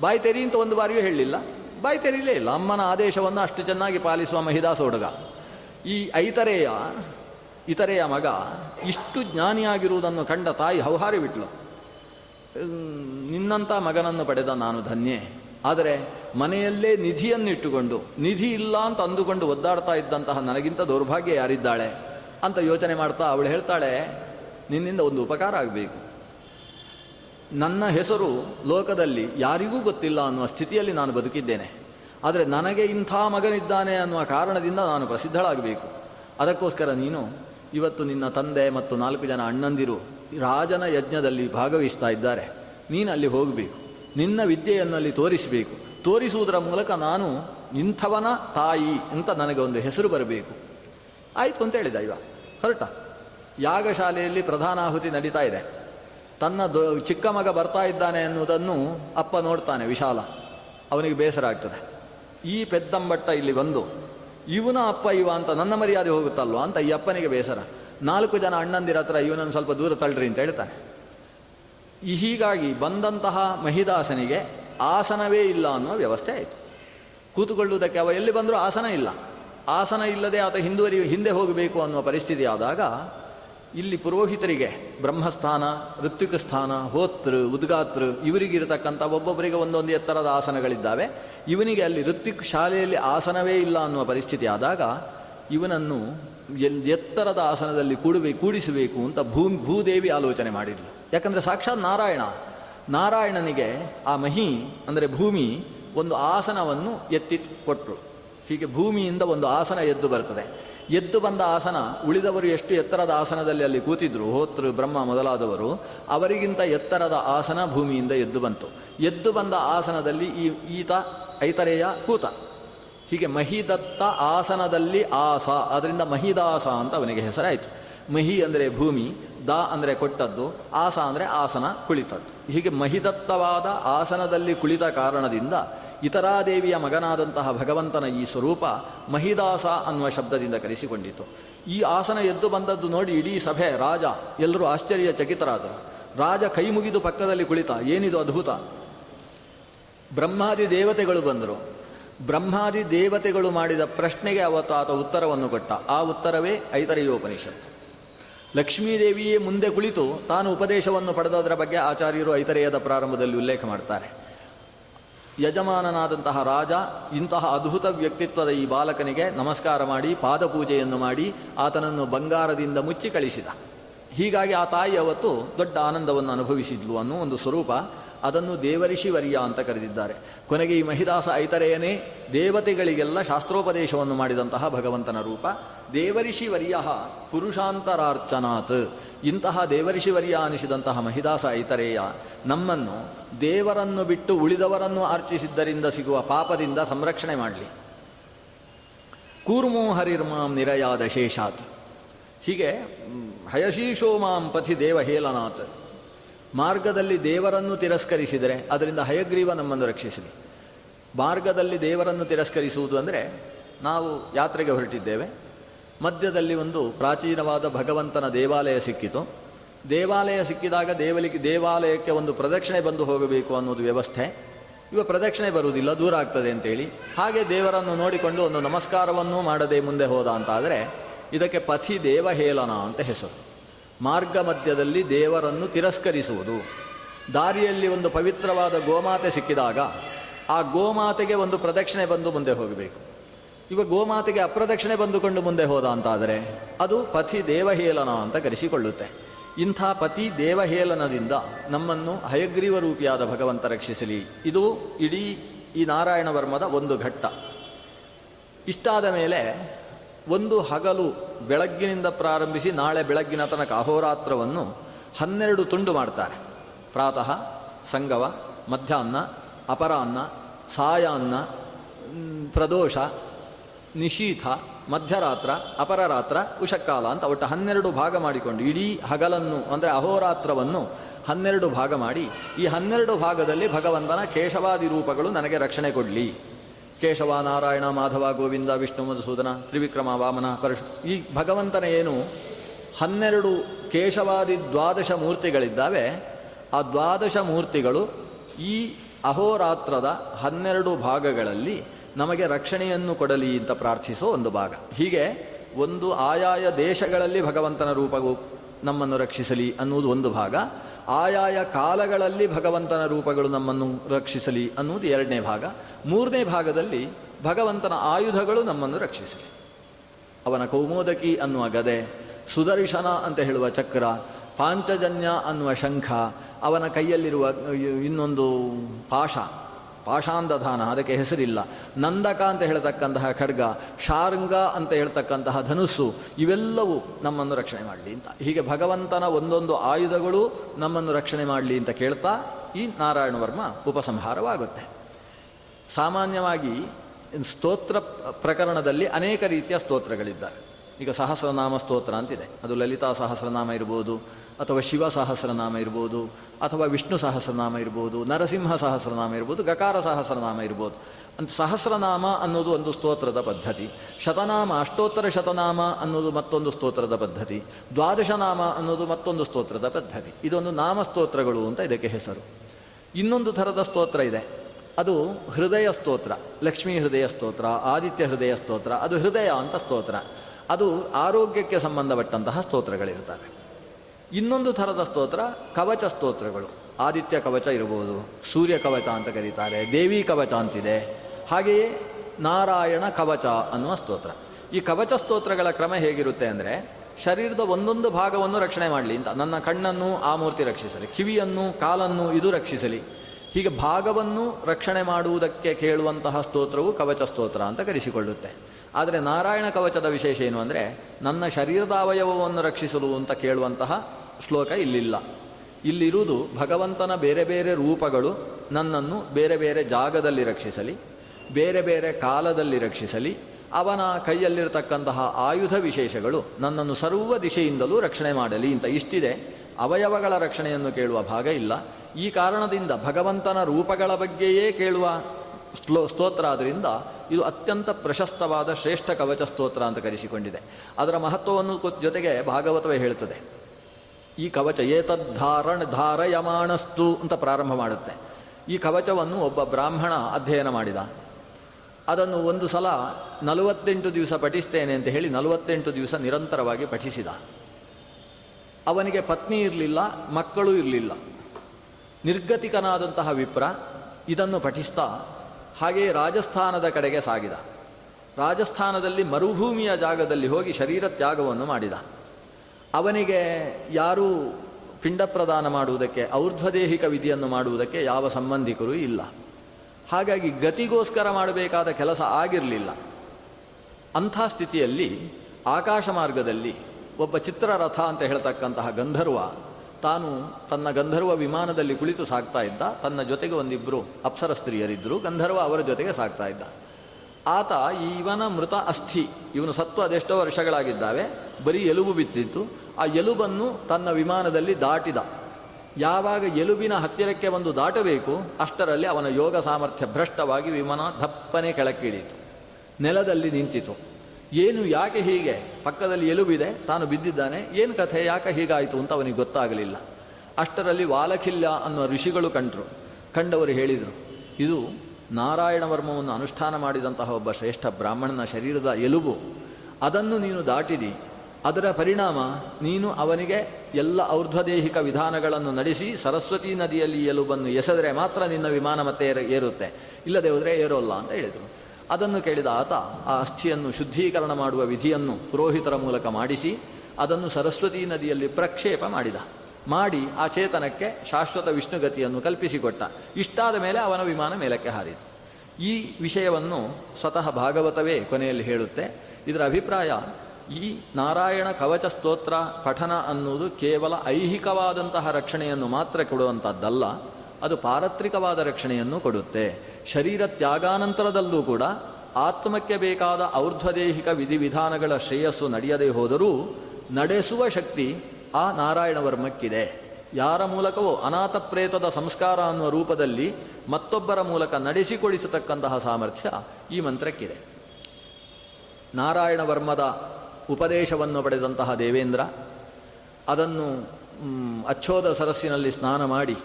ಬಾಯಿ ತೆರಿ ಅಂತ ಒಂದು ಬಾರಿಯೂ ಹೇಳಲಿಲ್ಲ ಬಾಯಿ ತೆರೀಲೇ ಇಲ್ಲ. ಅಮ್ಮನ ಆದೇಶವನ್ನು ಅಷ್ಟು ಚೆನ್ನಾಗಿ ಪಾಲಿಸುವ ಮಹಿದಾಸ ಹುಡುಗ ಈ ಐತರೆಯ, ಇತರೆಯ ಮಗ ಇಷ್ಟು ಜ್ಞಾನಿಯಾಗಿರುವುದನ್ನು ಕಂಡ ತಾಯಿ ಹೌಹಾರಿ ಬಿಟ್ಲು. ನಿನ್ನಂಥ ಮಗನನ್ನು ಪಡೆದ ನಾನು ಧನ್ಯೆ. ಆದರೆ ಮನೆಯಲ್ಲೇ ನಿಧಿಯನ್ನಿಟ್ಟುಕೊಂಡು, ನಿಧಿ ಇಲ್ಲ ಅಂತ ಅಂದುಕೊಂಡು ಒದ್ದಾಡ್ತಾ ಇದ್ದಂತಹ ನನಗಿಂತ ದೌರ್ಭಾಗ್ಯ ಯಾರಿದ್ದಾಳೆ ಅಂತ ಯೋಚನೆ ಮಾಡ್ತಾ ಅವಳು ಹೇಳ್ತಾಳೆ, ನಿನ್ನಿಂದ ಒಂದು ಉಪಕಾರ ಆಗಬೇಕು. ನನ್ನ ಹೆಸರು ಲೋಕದಲ್ಲಿ ಯಾರಿಗೂ ಗೊತ್ತಿಲ್ಲ ಅನ್ನುವ ಸ್ಥಿತಿಯಲ್ಲಿ ನಾನು ಬದುಕಿದ್ದೇನೆ. ಆದರೆ ನನಗೆ ಇಂಥ ಮಗನಿದ್ದಾನೆ ಅನ್ನುವ ಕಾರಣದಿಂದ ನಾನು ಪ್ರಸಿದ್ಧಳಾಗಬೇಕು. ಅದಕ್ಕೋಸ್ಕರ ನೀನು ಇವತ್ತು ನಿನ್ನ ತಂದೆ ಮತ್ತು ನಾಲ್ಕು ಜನ ಅಣ್ಣಂದಿರು ರಾಜನ ಯಜ್ಞದಲ್ಲಿ ಭಾಗವಹಿಸ್ತಾ ಇದ್ದಾರೆ. ನೀನು ಅಲ್ಲಿ ಹೋಗಬೇಕು. ನಿನ್ನ ವಿದ್ಯೆಯನ್ನಲ್ಲಿ ತೋರಿಸಬೇಕು. ತೋರಿಸುವುದರ ಮೂಲಕ ನಾನು ಇಂಥವನ ತಾಯಿ ಅಂತ ನನಗೆ ಒಂದು ಹೆಸರು ಬರಬೇಕು. ಆಯಿತು ಅಂತ ಹೇಳಿದ ಇವ. ಹೊರಟ. ಯಾಗಶಾಲೆಯಲ್ಲಿ ಪ್ರಧಾನಾಹುತಿ ನಡೀತಾ ಇದೆ. ತನ್ನ ದೊ, ಚಿಕ್ಕ ಮಗ ಬರ್ತಾ ಇದ್ದಾನೆ ಎನ್ನುವುದನ್ನು ಅಪ್ಪ ನೋಡ್ತಾನೆ ವಿಶಾಲ. ಅವನಿಗೆ ಬೇಸರ ಆಗ್ತದೆ. ಈ ಪೆದ್ದಂಬಟ್ಟ ಇಲ್ಲಿ ಬಂದು, ಇವನ ಅಪ್ಪ ಇವ ಅಂತ ನನ್ನ ಮರ್ಯಾದೆ ಹೋಗುತ್ತಲ್ವ? ಅಂತ ಈ ಅಪ್ಪನಿಗೆ ಬೇಸರ. ನಾಲ್ಕು ಜನ ಅಣ್ಣಂದಿರ ಹತ್ರ ಇವನನ್ನು ಸ್ವಲ್ಪ ದೂರ ತಳ್ಳ್ರಿ ಅಂತ ಹೇಳ್ತಾನೆ. ಹೀಗಾಗಿ ಬಂದಂತಹ ಮಹಿದಾಸನಿಗೆ ಆಸನವೇ ಇಲ್ಲ ಅನ್ನೋ ವ್ಯವಸ್ಥೆ ಆಯಿತು. ಕೂತುಕೊಳ್ಳುವುದಕ್ಕೆ ಅವ ಎಲ್ಲಿ ಬಂದರೂ ಆಸನ ಇಲ್ಲ. ಆಸನ ಇಲ್ಲದೆ ಆತ ಹಿಂದುವರಿ ಹಿಂದೆ ಹೋಗಬೇಕು ಅನ್ನುವ ಪರಿಸ್ಥಿತಿ ಆದಾಗ ಇಲ್ಲಿ ಪುರೋಹಿತರಿಗೆ ಬ್ರಹ್ಮಸ್ಥಾನ, ಋತ್ವಿಕ ಸ್ಥಾನ ಹೋತೃ ಉದ್ಗಾತೃ ಇವರಿಗಿರತಕ್ಕಂಥ ಒಬ್ಬೊಬ್ಬರಿಗೆ ಒಂದೊಂದು ಎತ್ತರದ ಆಸನಗಳಿದ್ದಾವೆ. ಇವನಿಗೆ ಅಲ್ಲಿ ಋತ್ವಿಕ್ ಶಾಲೆಯಲ್ಲಿ ಆಸನವೇ ಇಲ್ಲ ಅನ್ನುವ ಪರಿಸ್ಥಿತಿ ಆದಾಗ ಇವನನ್ನು ಎತ್ತರದ ಆಸನದಲ್ಲಿ ಕೂಡಬೇಕು ಕೂಡಿಸಬೇಕು ಅಂತ ಭೂ ಭೂದೇವಿ ಆಲೋಚನೆ ಮಾಡಿದ್ಲು. ಯಾಕಂದರೆ ಸಾಕ್ಷಾತ್ ನಾರಾಯಣ, ನಾರಾಯಣನಿಗೆ ಆ ಮಹಿ, ಅಂದರೆ ಭೂಮಿ, ಒಂದು ಆಸನವನ್ನು ಎತ್ತಿ ಕೊಟ್ಟರು ಹೀಗೆ ಭೂಮಿಯಿಂದ ಒಂದು ಆಸನ ಎದ್ದು ಬರ್ತದೆ. ಎದ್ದು ಬಂದ ಆಸನ, ಉಳಿದವರು ಎಷ್ಟು ಎತ್ತರದ ಆಸನದಲ್ಲಿ ಅಲ್ಲಿ ಕೂತಿದ್ರು ಹೋತೃ ಬ್ರಹ್ಮ ಮೊದಲಾದವರು, ಅವರಿಗಿಂತ ಎತ್ತರದ ಆಸನ ಭೂಮಿಯಿಂದ ಎದ್ದು ಬಂತು. ಎದ್ದು ಬಂದ ಆಸನದಲ್ಲಿ ಈ ಈತ ಐತರೆಯ ಕೂತ. ಹೀಗೆ ಮಹಿದತ್ತ ಆಸನದಲ್ಲಿ ಆಸ, ಅದರಿಂದ ಮಹಿದಾಸ ಅಂತ ಅವನಿಗೆ ಹೆಸರಾಯಿತು. ಮಹಿ ಅಂದರೆ ಭೂಮಿ, ದ ಅಂದರೆ ಕೊಟ್ಟದ್ದು, ಆಸ ಅಂದರೆ ಆಸನ ಕುಳಿತದ್ದು. ಹೀಗೆ ಮಹಿದತ್ತವಾದ ಆಸನದಲ್ಲಿ ಕುಳಿತ ಕಾರಣದಿಂದ ಇತರಾದೇವಿಯ ಮಗನಾದಂತಹ ಭಗವಂತನ ಈ ಸ್ವರೂಪ ಮಹಿದಾಸ ಅನ್ನುವ ಶಬ್ದದಿಂದ ಕರೆಸಿಕೊಂಡಿತು. ಈ ಆಸನ ಎದ್ದು ಬಂದದ್ದು ನೋಡಿ ಇಡೀ ಸಭೆ, ರಾಜ ಎಲ್ಲರೂ ಆಶ್ಚರ್ಯಚಕಿತರಾದರು. ರಾಜ ಕೈ ಮುಗಿದು ಪಕ್ಕದಲ್ಲಿ ಕುಳಿತ, ಏನಿದು ಅದ್ಭುತ? ಬ್ರಹ್ಮಾದಿ ದೇವತೆಗಳು ಬಂದರು. ಬ್ರಹ್ಮಾದಿ ದೇವತೆಗಳು ಮಾಡಿದ ಪ್ರಶ್ನೆಗೆ ಅವತ್ತು ಆತ ಉತ್ತರವನ್ನು ಕೊಟ್ಟ. ಆ ಉತ್ತರವೇ ಐತರೆಯೋಪನಿಷತ್ತು. ಲಕ್ಷ್ಮೀದೇವಿಯೇ ಮುಂದೆ ಕುಳಿತು ತಾನು ಉಪದೇಶವನ್ನು ಪಡೆದದರ ಬಗ್ಗೆ ಆಚಾರ್ಯರು ಐತರೆಯದ ಪ್ರಾರಂಭದಲ್ಲಿ ಉಲ್ಲೇಖ ಮಾಡ್ತಾರೆ. ಯಜಮಾನನಾದಂತಹ ರಾಜ ಇಂತಹ ಅದ್ಭುತ ವ್ಯಕ್ತಿತ್ವದ ಈ ಬಾಲಕನಿಗೆ ನಮಸ್ಕಾರ ಮಾಡಿ, ಪಾದಪೂಜೆಯನ್ನು ಮಾಡಿ ಆತನನ್ನು ಬಂಗಾರದಿಂದ ಮುಚ್ಚಿ ಕಳಿಸಿದ. ಹೀಗಾಗಿ ಆ ತಾಯಿ ಅವತ್ತು ದೊಡ್ಡ ಆನಂದವನ್ನು ಅನುಭವಿಸಿದ್ಲು ಅನ್ನೋ ಒಂದು ಸ್ವರೂಪ ಅದನ್ನು ದೇವರಿಷಿ ವರ್ಯ ಅಂತ ಕರೆದಿದ್ದಾರೆ. ಕೊನೆಗೆ ಈ ಮಹಿದಾಸ ಐತರೆಯನೇ, ದೇವತೆಗಳಿಗೆಲ್ಲ ಶಾಸ್ತ್ರೋಪದೇಶವನ್ನು ಮಾಡಿದಂತಹ ಭಗವಂತನ ರೂಪ. ದೇವರಿಷಿ ವರ್ಯ ಪುರುಷಾಂತರಾರ್ಚನಾತ್. ಇಂತಹ ದೇವರಿಷಿ ವರ್ಯ ಅನಿಸಿದಂತಹ ಮಹಿದಾಸ ಐತರೇಯ, ನಮ್ಮನ್ನು ದೇವರನ್ನು ಬಿಟ್ಟು ಉಳಿದವರನ್ನು ಅರ್ಚಿಸಿದ್ದರಿಂದ ಸಿಗುವ ಪಾಪದಿಂದ ಸಂರಕ್ಷಣೆ ಮಾಡಲಿ. ಕೂರ್ಮೋ ಹರಿರ್ಮಾಂ ನಿರಯಾದ ಶೇಷಾತ್. ಹೀಗೆ, ಹಯಶೀಶೋ ಮಾಂ ಪಥಿ ದೇವ ಹೇಲನಾಥ್ ಮಾರ್ಗದಲ್ಲಿ ದೇವರನ್ನು ತಿರಸ್ಕರಿಸಿದರೆ ಅದರಿಂದ ಹಯಗ್ರೀವ ನಮ್ಮನ್ನು ರಕ್ಷಿಸಲಿ ಮಾರ್ಗದಲ್ಲಿ ದೇವರನ್ನು ತಿರಸ್ಕರಿಸುವುದು ಅಂದರೆ ನಾವು ಯಾತ್ರೆಗೆ ಹೊರಟಿದ್ದೇವೆ. ಮಧ್ಯದಲ್ಲಿ ಒಂದು ಪ್ರಾಚೀನವಾದ ಭಗವಂತನ ದೇವಾಲಯ ಸಿಕ್ಕಿತು. ದೇವಾಲಯ ಸಿಕ್ಕಿದಾಗ ದೇವಲಿಗೆ, ದೇವಾಲಯಕ್ಕೆ ಒಂದು ಪ್ರದಕ್ಷಿಣೆ ಬಂದು ಹೋಗಬೇಕು ಅನ್ನೋದು ವ್ಯವಸ್ಥೆ. ಇವ ಪ್ರದಕ್ಷಿಣೆ ಬರುವುದಿಲ್ಲ, ದೂರ ಆಗ್ತದೆ ಅಂತೇಳಿ. ಹಾಗೆ ದೇವರನ್ನು ನೋಡಿಕೊಂಡು ಒಂದು ನಮಸ್ಕಾರವನ್ನೂ ಮಾಡದೆ ಮುಂದೆ ಹೋದ ಅಂತಾದರೆ ಇದಕ್ಕೆ ಪಥಿ ದೇವಹೇಳನ ಅಂತ ಹೆಸರು. ಮಾರ್ಗ ಮಧ್ಯದಲ್ಲಿ ದೇವರನ್ನು ತಿರಸ್ಕರಿಸುವುದು. ದಾರಿಯಲ್ಲಿ ಒಂದು ಪವಿತ್ರವಾದ ಗೋಮಾತೆ ಸಿಕ್ಕಿದಾಗ ಆ ಗೋಮಾತೆಗೆ ಒಂದು ಪ್ರದಕ್ಷಿಣೆ ಬಂದು ಮುಂದೆ ಹೋಗಬೇಕು. ಇವ ಗೋಮಾತೆಗೆ ಅಪ್ರದಕ್ಷಿಣೆ ಬಂದುಕೊಂಡು ಮುಂದೆ ಹೋದ ಅಂತಾದರೆ ಅದು ಪತಿ ದೇವಹೇಲನ ಅಂತ ಕರೆಸಿಕೊಳ್ಳುತ್ತೆ. ಇಂಥ ಪತಿ ದೇವಹೇಲನದಿಂದ ನಮ್ಮನ್ನು ಹಯಗ್ರೀವ ರೂಪಿಯಾದ ಭಗವಂತ ರಕ್ಷಿಸಲಿ. ಇದು ಇಡೀ ಈ ನಾರಾಯಣ ವರ್ಮದ ಒಂದು ಘಟ್ಟ. ಇಷ್ಟಾದ ಮೇಲೆ ಒಂದು ಹಗಲು ಬೆಳಗ್ಗಿನಿಂದ ಪ್ರಾರಂಭಿಸಿ ನಾಳೆ ಬೆಳಗ್ಗಿನ ತನಕ ಅಹೋರಾತ್ರವನ್ನು ಹನ್ನೆರಡು ತುಂಡು ಮಾಡ್ತಾರೆ. ಪ್ರಾತಃ, ಸಂಗವ, ಮಧ್ಯಾಹ್ನ, ಅಪರಾಹ್ನ, ಸಾಯಾಹ್ನ ಪ್ರದೋಷ, ನಿಶೀಥ, ಮಧ್ಯರಾತ್ರ, ಅಪರರಾತ್ರ, ಉಷಕಾಲ ಅಂತ ಒಟ್ಟು ಹನ್ನೆರಡು ಭಾಗ ಮಾಡಿಕೊಂಡು ಇಡೀ ಹಗಲನ್ನು ಅಂದರೆ ಅಹೋರಾತ್ರವನ್ನು ಹನ್ನೆರಡು ಭಾಗ ಮಾಡಿ ಈ ಹನ್ನೆರಡು ಭಾಗದಲ್ಲಿ ಭಗವಂತನ ಕೇಶವಾದಿ ರೂಪಗಳು ನನಗೆ ರಕ್ಷಣೆ ಕೊಡಲಿ. ಕೇಶವ ನಾರಾಯಣ ಮಾಧವ, ಗೋವಿಂದ, ವಿಷ್ಣು, ಮಧುಸೂದನ, ತ್ರಿವಿಕ್ರಮ, ವಾಮನ, ಪರಶು. ಈ ಭಗವಂತನ ಏನು? ಹನ್ನೆರಡು ಕೇಶವಾದಿ ದ್ವಾದಶ ಮೂರ್ತಿಗಳಿದ್ದಾವೆ. ಆ ದ್ವಾದಶ ಮೂರ್ತಿಗಳು ಈ ಅಹೋರಾತ್ರದ ಹನ್ನೆರಡು ಭಾಗಗಳಲ್ಲಿ ನಮಗೆ ರಕ್ಷಣೆಯನ್ನು ಕೊಡಲಿ ಅಂತ ಪ್ರಾರ್ಥಿಸೋ ಒಂದು ಭಾಗ. ಹೀಗೆ ಒಂದು ಆಯಾಯ ದೇಶಗಳಲ್ಲಿ ಭಗವಂತನ ರೂಪವು ನಮ್ಮನ್ನು ರಕ್ಷಿಸಲಿ ಅನ್ನುವುದು ಒಂದು ಭಾಗ. ಆಯಾಯ ಕಾಲಗಳಲ್ಲಿ ಭಗವಂತನ ರೂಪಗಳು ನಮ್ಮನ್ನು ರಕ್ಷಿಸಲಿ ಅನ್ನುವುದು ಎರಡನೇ ಭಾಗ. ಮೂರನೇ ಭಾಗದಲ್ಲಿ ಭಗವಂತನ ಆಯುಧಗಳು ನಮ್ಮನ್ನು ರಕ್ಷಿಸಲಿ. ಅವನ ಕೌಮೋದಕಿ ಅನ್ನುವ ಗದೆ, ಸುದರ್ಶನ ಅಂತ ಹೇಳುವ ಚಕ್ರ, ಪಾಂಚಜನ್ಯ ಅನ್ನುವ ಶಂಖ, ಅವನ ಕೈಯಲ್ಲಿರುವ ಇನ್ನೊಂದು ಪಾಶ ಪಾಷಾಂಧಧಾನ ಅದಕ್ಕೆ ಹೆಸರಿಲ್ಲ. ನಂದಕ ಅಂತ ಹೇಳ್ತಕ್ಕಂತಹ ಖಡ್ಗ, ಶಾರ್ಂಗ ಅಂತ ಹೇಳ್ತಕ್ಕಂತಹ ಧನುಸ್ಸು, ಇವೆಲ್ಲವೂ ನಮ್ಮನ್ನು ರಕ್ಷಣೆ ಮಾಡಲಿ ಅಂತ. ಹೀಗೆ ಭಗವಂತನ ಒಂದೊಂದು ಆಯುಧಗಳು ನಮ್ಮನ್ನು ರಕ್ಷಣೆ ಮಾಡಲಿ ಅಂತ ಕೇಳ್ತಾ ಈ ನಾರಾಯಣ ವರ್ಮ ಉಪಸಂಹಾರವಾಗುತ್ತೆ. ಸಾಮಾನ್ಯವಾಗಿ ಸ್ತೋತ್ರ ಪ್ರಕರಣದಲ್ಲಿ ಅನೇಕ ರೀತಿಯ ಸ್ತೋತ್ರಗಳಿದ್ದಾವೆ ಈಗ ಸಹಸ್ರನಾಮ ಸ್ತೋತ್ರ ಅಂತಿದೆ. ಅದು ಲಲಿತಾ ಸಹಸ್ರನಾಮ ಇರ್ಬೋದು, ಅಥವಾ ಶಿವ ಸಹಸ್ರನಾಮ ಇರ್ಬೋದು, ಅಥವಾ ವಿಷ್ಣು ಸಹಸ್ರನಾಮ ಇರ್ಬೋದು, ನರಸಿಂಹ ಸಹಸ್ರನಾಮ ಇರ್ಬೋದು, ಗಕಾರ ಸಹಸ್ರನಾಮ ಇರ್ಬೋದು. ಅಂತ ಸಹಸ್ರನಾಮ ಅನ್ನೋದು ಒಂದು ಸ್ತೋತ್ರದ ಪದ್ಧತಿ. ಶತನಾಮ, ಅಷ್ಟೋತ್ತರ ಶತನಾಮ ಅನ್ನೋದು ಮತ್ತೊಂದು ಸ್ತೋತ್ರದ ಪದ್ಧತಿ. ದ್ವಾದಶನಾಮ ಅನ್ನೋದು ಮತ್ತೊಂದು ಸ್ತೋತ್ರದ ಪದ್ಧತಿ. ಇದೊಂದು ನಾಮ ಸ್ತೋತ್ರಗಳು ಅಂತ ಇದಕ್ಕೆ ಹೆಸರು. ಇನ್ನೊಂದು ಥರದ ಸ್ತೋತ್ರ ಇದೆ. ಅದು ಹೃದಯ ಸ್ತೋತ್ರ, ಲಕ್ಷ್ಮೀ ಹೃದಯ ಸ್ತೋತ್ರ, ಆದಿತ್ಯ ಹೃದಯ ಸ್ತೋತ್ರ, ಅದು ಹೃದಯ ಅಂತ ಸ್ತೋತ್ರ. ಅದು ಆರೋಗ್ಯಕ್ಕೆ ಸಂಬಂಧಪಟ್ಟಂತಹ ಸ್ತೋತ್ರಗಳಿರ್ತವೆ ಇನ್ನೊಂದು ಥರದ ಸ್ತೋತ್ರ, ಕವಚ ಸ್ತೋತ್ರಗಳು. ಆದಿತ್ಯ ಕವಚ ಇರಬಹುದು ಸೂರ್ಯ ಕವಚ ಅಂತ ಕರೀತಾರೆ, ದೇವಿ ಕವಚ ಅಂತಿದೆ. ಹಾಗೆಯೇ ನಾರಾಯಣ ಕವಚ ಅನ್ನುವ ಸ್ತೋತ್ರ. ಈ ಕವಚ ಸ್ತೋತ್ರಗಳ ಕ್ರಮ ಹೇಗಿರುತ್ತೆ ಅಂದರೆ, ಶರೀರದ ಒಂದೊಂದು ಭಾಗವನ್ನು ರಕ್ಷಣೆ ಮಾಡಲಿ ಅಂತ. ನನ್ನ ಕಣ್ಣನ್ನು ಆ ಮೂರ್ತಿ ರಕ್ಷಿಸಲಿ, ಕಿವಿಯನ್ನು, ಕಾಲನ್ನು ಇದು ರಕ್ಷಿಸಲಿ. ಹೀಗೆ ಭಾಗವನ್ನು ರಕ್ಷಣೆ ಮಾಡುವುದಕ್ಕೆ ಕೇಳುವಂತಹ ಸ್ತೋತ್ರವು ಕವಚ ಸ್ತೋತ್ರ ಅಂತ ಕರೆಸಿಕೊಳ್ಳುತ್ತೆ. ಆದರೆ ನಾರಾಯಣ ಕವಚದ ವಿಶೇಷ ಏನು ಅಂದರೆ ನನ್ನ ಶರೀರದ ಅವಯವವನ್ನು ರಕ್ಷಿಸಲು ಅಂತ ಕೇಳುವಂತಹ ಶ್ಲೋಕ ಇಲ್ಲಿಲ್ಲ. ಇಲ್ಲಿರುವುದು ಭಗವಂತನ ಬೇರೆ ಬೇರೆ ರೂಪಗಳು, ನನ್ನನ್ನು ಬೇರೆ ಬೇರೆ ಜಾಗದಲ್ಲಿ ರಕ್ಷಿಸಲಿ, ಬೇರೆ ಬೇರೆ ಕಾಲದಲ್ಲಿ ರಕ್ಷಿಸಲಿ, ಅವನ ಕೈಯಲ್ಲಿರತಕ್ಕಂತಹ ಆಯುಧ ವಿಶೇಷಗಳು ನನ್ನನ್ನು ಸರ್ವ ದಿಶೆಯಿಂದಲೂ ರಕ್ಷಣೆ ಮಾಡಲಿ ಅಂತ ಇಷ್ಟಿದೆ. ಅವಯವಗಳ ರಕ್ಷಣೆಯನ್ನು ಕೇಳುವ ಭಾಗ ಇಲ್ಲ. ಈ ಕಾರಣದಿಂದ ಭಗವಂತನ ರೂಪಗಳ ಬಗ್ಗೆಯೇ ಕೇಳುವ ಸ್ಲೋ ಸ್ತೋತ್ರ ಆದ್ದರಿಂದ ಇದು ಅತ್ಯಂತ ಪ್ರಶಸ್ತವಾದ ಶ್ರೇಷ್ಠ ಕವಚ ಸ್ತೋತ್ರ ಅಂತ ಕರೆಸಿಕೊಂಡಿದೆ. ಅದರ ಮಹತ್ವವನ್ನು ಜೊತೆಗೆ ಭಾಗವತವೇ ಹೇಳುತ್ತದೆ. ಈ ಕವಚ ಏತದ್ಧಾರಣ ಧಾರಯಮಾಣಸ್ತು ಅಂತ ಪ್ರಾರಂಭ ಮಾಡುತ್ತೆ. ಈ ಕವಚವನ್ನು ಒಬ್ಬ ಬ್ರಾಹ್ಮಣ ಅಧ್ಯಯನ ಮಾಡಿದ. ಅದನ್ನು ಒಂದು ಸಲ ನಲವತ್ತೆಂಟು ದಿವಸ ಪಠಿಸ್ತೇನೆ ಅಂತ ಹೇಳಿ ನಲವತ್ತೆಂಟು ದಿವಸ ನಿರಂತರವಾಗಿ ಪಠಿಸಿದ. ಅವನಿಗೆ ಪತ್ನಿ ಇರಲಿಲ್ಲ, ಮಕ್ಕಳು ಇರಲಿಲ್ಲ. ನಿರ್ಗತಿಕನಾದಂತಹ ವಿಪ್ರ ಇದನ್ನು ಪಠಿಸ್ತಾ ಹಾಗೆಯೇ ರಾಜಸ್ಥಾನದ ಕಡೆಗೆ ಸಾಗಿದ. ರಾಜಸ್ಥಾನದಲ್ಲಿ ಮರುಭೂಮಿಯ ಜಾಗದಲ್ಲಿ ಹೋಗಿ ಶರೀರ ತ್ಯಾಗವನ್ನು ಮಾಡಿದ. ಅವನಿಗೆ ಯಾರೂ ಪಿಂಡ ಪ್ರದಾನ ಮಾಡುವುದಕ್ಕೆ, ಔರ್ಧ್ವದೇಹಿಕ ವಿಧಿಯನ್ನು ಮಾಡುವುದಕ್ಕೆ ಯಾವ ಸಂಬಂಧಿಕರು ಇಲ್ಲ. ಹಾಗಾಗಿ ಗತಿಗೋಸ್ಕರ ಮಾಡಬೇಕಾದ ಕೆಲಸ ಆಗಿರಲಿಲ್ಲ. ಅಂಥ ಸ್ಥಿತಿಯಲ್ಲಿ ಆಕಾಶ ಮಾರ್ಗದಲ್ಲಿ ಒಬ್ಬ ಚಿತ್ರರಥ ಅಂತ ಹೇಳ್ತಕ್ಕಂತಹ ಗಂಧರ್ವ ತಾನು ತನ್ನ ಗಂಧರ್ವ ವಿಮಾನದಲ್ಲಿ ಕುಳಿತು ಸಾಕ್ತಾ ಇದ್ದ. ತನ್ನ ಜೊತೆಗೆ ಒಂದಿಬ್ಬರು ಅಪ್ಸರ ಸ್ತ್ರೀಯರಿದ್ದರು. ಗಂಧರ್ವ ಅವರ ಜೊತೆಗೆ ಸಾಕ್ತಾ ಇದ್ದ. ಆತ ಇವನ ಮೃತ ಅಸ್ಥಿ, ಇವನು ಸತ್ತು ಅದೆಷ್ಟೋ ವರ್ಷಗಳಾಗಿದ್ದಾವೆ, ಬರೀ ಎಲುಬು ಬಿತ್ತಿತ್ತು. ಆ ಎಲುಬನ್ನು ತನ್ನ ವಿಮಾನದಲ್ಲಿ ದಾಟಿದ. ಯಾವಾಗ ಎಲುಬಿನ ಹತ್ತಿರಕ್ಕೆ ಒಂದು ದಾಟಬೇಕು, ಅಷ್ಟರಲ್ಲಿ ಅವನ ಯೋಗ ಸಾಮರ್ಥ್ಯ ಭ್ರಷ್ಟವಾಗಿ ವಿಮಾನ ದಪ್ಪನೆ ಕೆಳಕ್ಕಿಳಿಯಿತು. ನೆಲದಲ್ಲಿ ನಿಂತಿತು. ಏನು, ಯಾಕೆ ಹೀಗೆ? ಪಕ್ಕದಲ್ಲಿ ಎಲುಬಿದೆ, ತಾನು ಬಿದ್ದಿದ್ದಾನೆ. ಏನು ಕಥೆ, ಯಾಕೆ ಹೀಗಾಯಿತು ಅಂತ ಅವನಿಗೆ ಗೊತ್ತಾಗಲಿಲ್ಲ. ಅಷ್ಟರಲ್ಲಿ ವಾಲಖಿಲ್ಯ ಅನ್ನುವ ಋಷಿಗಳು ಕಂಡರು ಕಂಡವರು ಹೇಳಿದರು, ಇದು ನಾರಾಯಣ ವರ್ಮವನ್ನು ಅನುಷ್ಠಾನ ಮಾಡಿದಂತಹ ಒಬ್ಬ ಶ್ರೇಷ್ಠ ಬ್ರಾಹ್ಮಣನ ಶರೀರದ ಎಲುಬು. ಅದನ್ನು ನೀನು ದಾಟಿದಿ. ಅದರ ಪರಿಣಾಮ, ನೀನು ಅವನಿಗೆ ಎಲ್ಲ ಔರ್ಧ್ವದೇಹಿಕ ವಿಧಾನಗಳನ್ನು ನಡೆಸಿ ಸರಸ್ವತಿ ನದಿಯಲ್ಲಿ ಎಲುಬನ್ನು ಎಸೆದರೆ ಮಾತ್ರ ನಿನ್ನ ವಿಮಾನ ಮತ್ತೆ ಏರ, ಏರುತ್ತೆ. ಇಲ್ಲದೆ ಹೋದರೆ ಏರೋಲ್ಲ, ಅಂತ ಹೇಳಿದರು. ಅದನ್ನು ಕೇಳಿದ ಆತ, ಆ ಅಸ್ಥಿಯನ್ನು ಶುದ್ಧೀಕರಣ ಮಾಡುವ ವಿಧಿಯನ್ನು ಪುರೋಹಿತರ ಮೂಲಕ ಮಾಡಿಸಿ, ಅದನ್ನು ಸರಸ್ವತಿ ನದಿಯಲ್ಲಿ ಪ್ರಕ್ಷೇಪ ಮಾಡಿದ. ಮಾಡಿ ಆ ಚೇತನಕ್ಕೆ ಶಾಶ್ವತ ವಿಷ್ಣುಗತಿಯನ್ನು ಕಲ್ಪಿಸಿಕೊಟ್ಟ. ಇಷ್ಟಾದ ಮೇಲೆ ಅವನ ವಿಮಾನ ಮೇಲಕ್ಕೆ ಹಾರಿತು. ಈ ವಿಷಯವನ್ನು ಸ್ವತಃ ಭಾಗವತವೇ ಕೊನೆಯಲ್ಲಿ ಹೇಳುತ್ತೆ. ಇದರ ಅಭಿಪ್ರಾಯ, ಈ ನಾರಾಯಣ ಕವಚ ಸ್ತೋತ್ರ ಪಠನ ಅನ್ನುವುದು ಕೇವಲ ಐಹಿಕವಾದಂತಹ ರಕ್ಷಣೆಯನ್ನು ಮಾತ್ರ ಕೊಡುವಂಥದ್ದಲ್ಲ ಅದು ಪಾರತ್ರಿಕವಾದ ರಕ್ಷಣೆಯನ್ನು ಕೊಡುತ್ತೆ. ಶರೀರ ತ್ಯಾಗಾನಂತರದಲ್ಲೂ ಕೂಡ ಆತ್ಮಕ್ಕೆ ಬೇಕಾದ ಔರ್ಧ್ವದೇಹಿಕ ವಿಧಿವಿಧಾನಗಳ ಶ್ರೇಯಸ್ಸು ನಡೆಯದೇ ಹೋದರೂ ನಡೆಸುವ ಶಕ್ತಿ ಆ ನಾರಾಯಣ ವರ್ಮಕ್ಕಿದೆ ಯಾರ ಮೂಲಕವೋ ಅನಾಥ ಪ್ರೇತದ ಸಂಸ್ಕಾರ ಅನ್ನುವ ರೂಪದಲ್ಲಿ ಮತ್ತೊಬ್ಬರ ಮೂಲಕ ನಡೆಸಿಕೊಡಿಸತಕ್ಕಂತಹ ಸಾಮರ್ಥ್ಯ ಈ ಮಂತ್ರಕ್ಕಿದೆ. ನಾರಾಯಣ ವರ್ಮದ ಉಪದೇಶವನ್ನು ಪಡೆದಂತಹ ದೇವೇಂದ್ರ ಅದನ್ನು ಅಚ್ಚೋದ ಸರಸ್ಸಿನಲ್ಲಿ ಸ್ನಾನ ಮಾಡಿ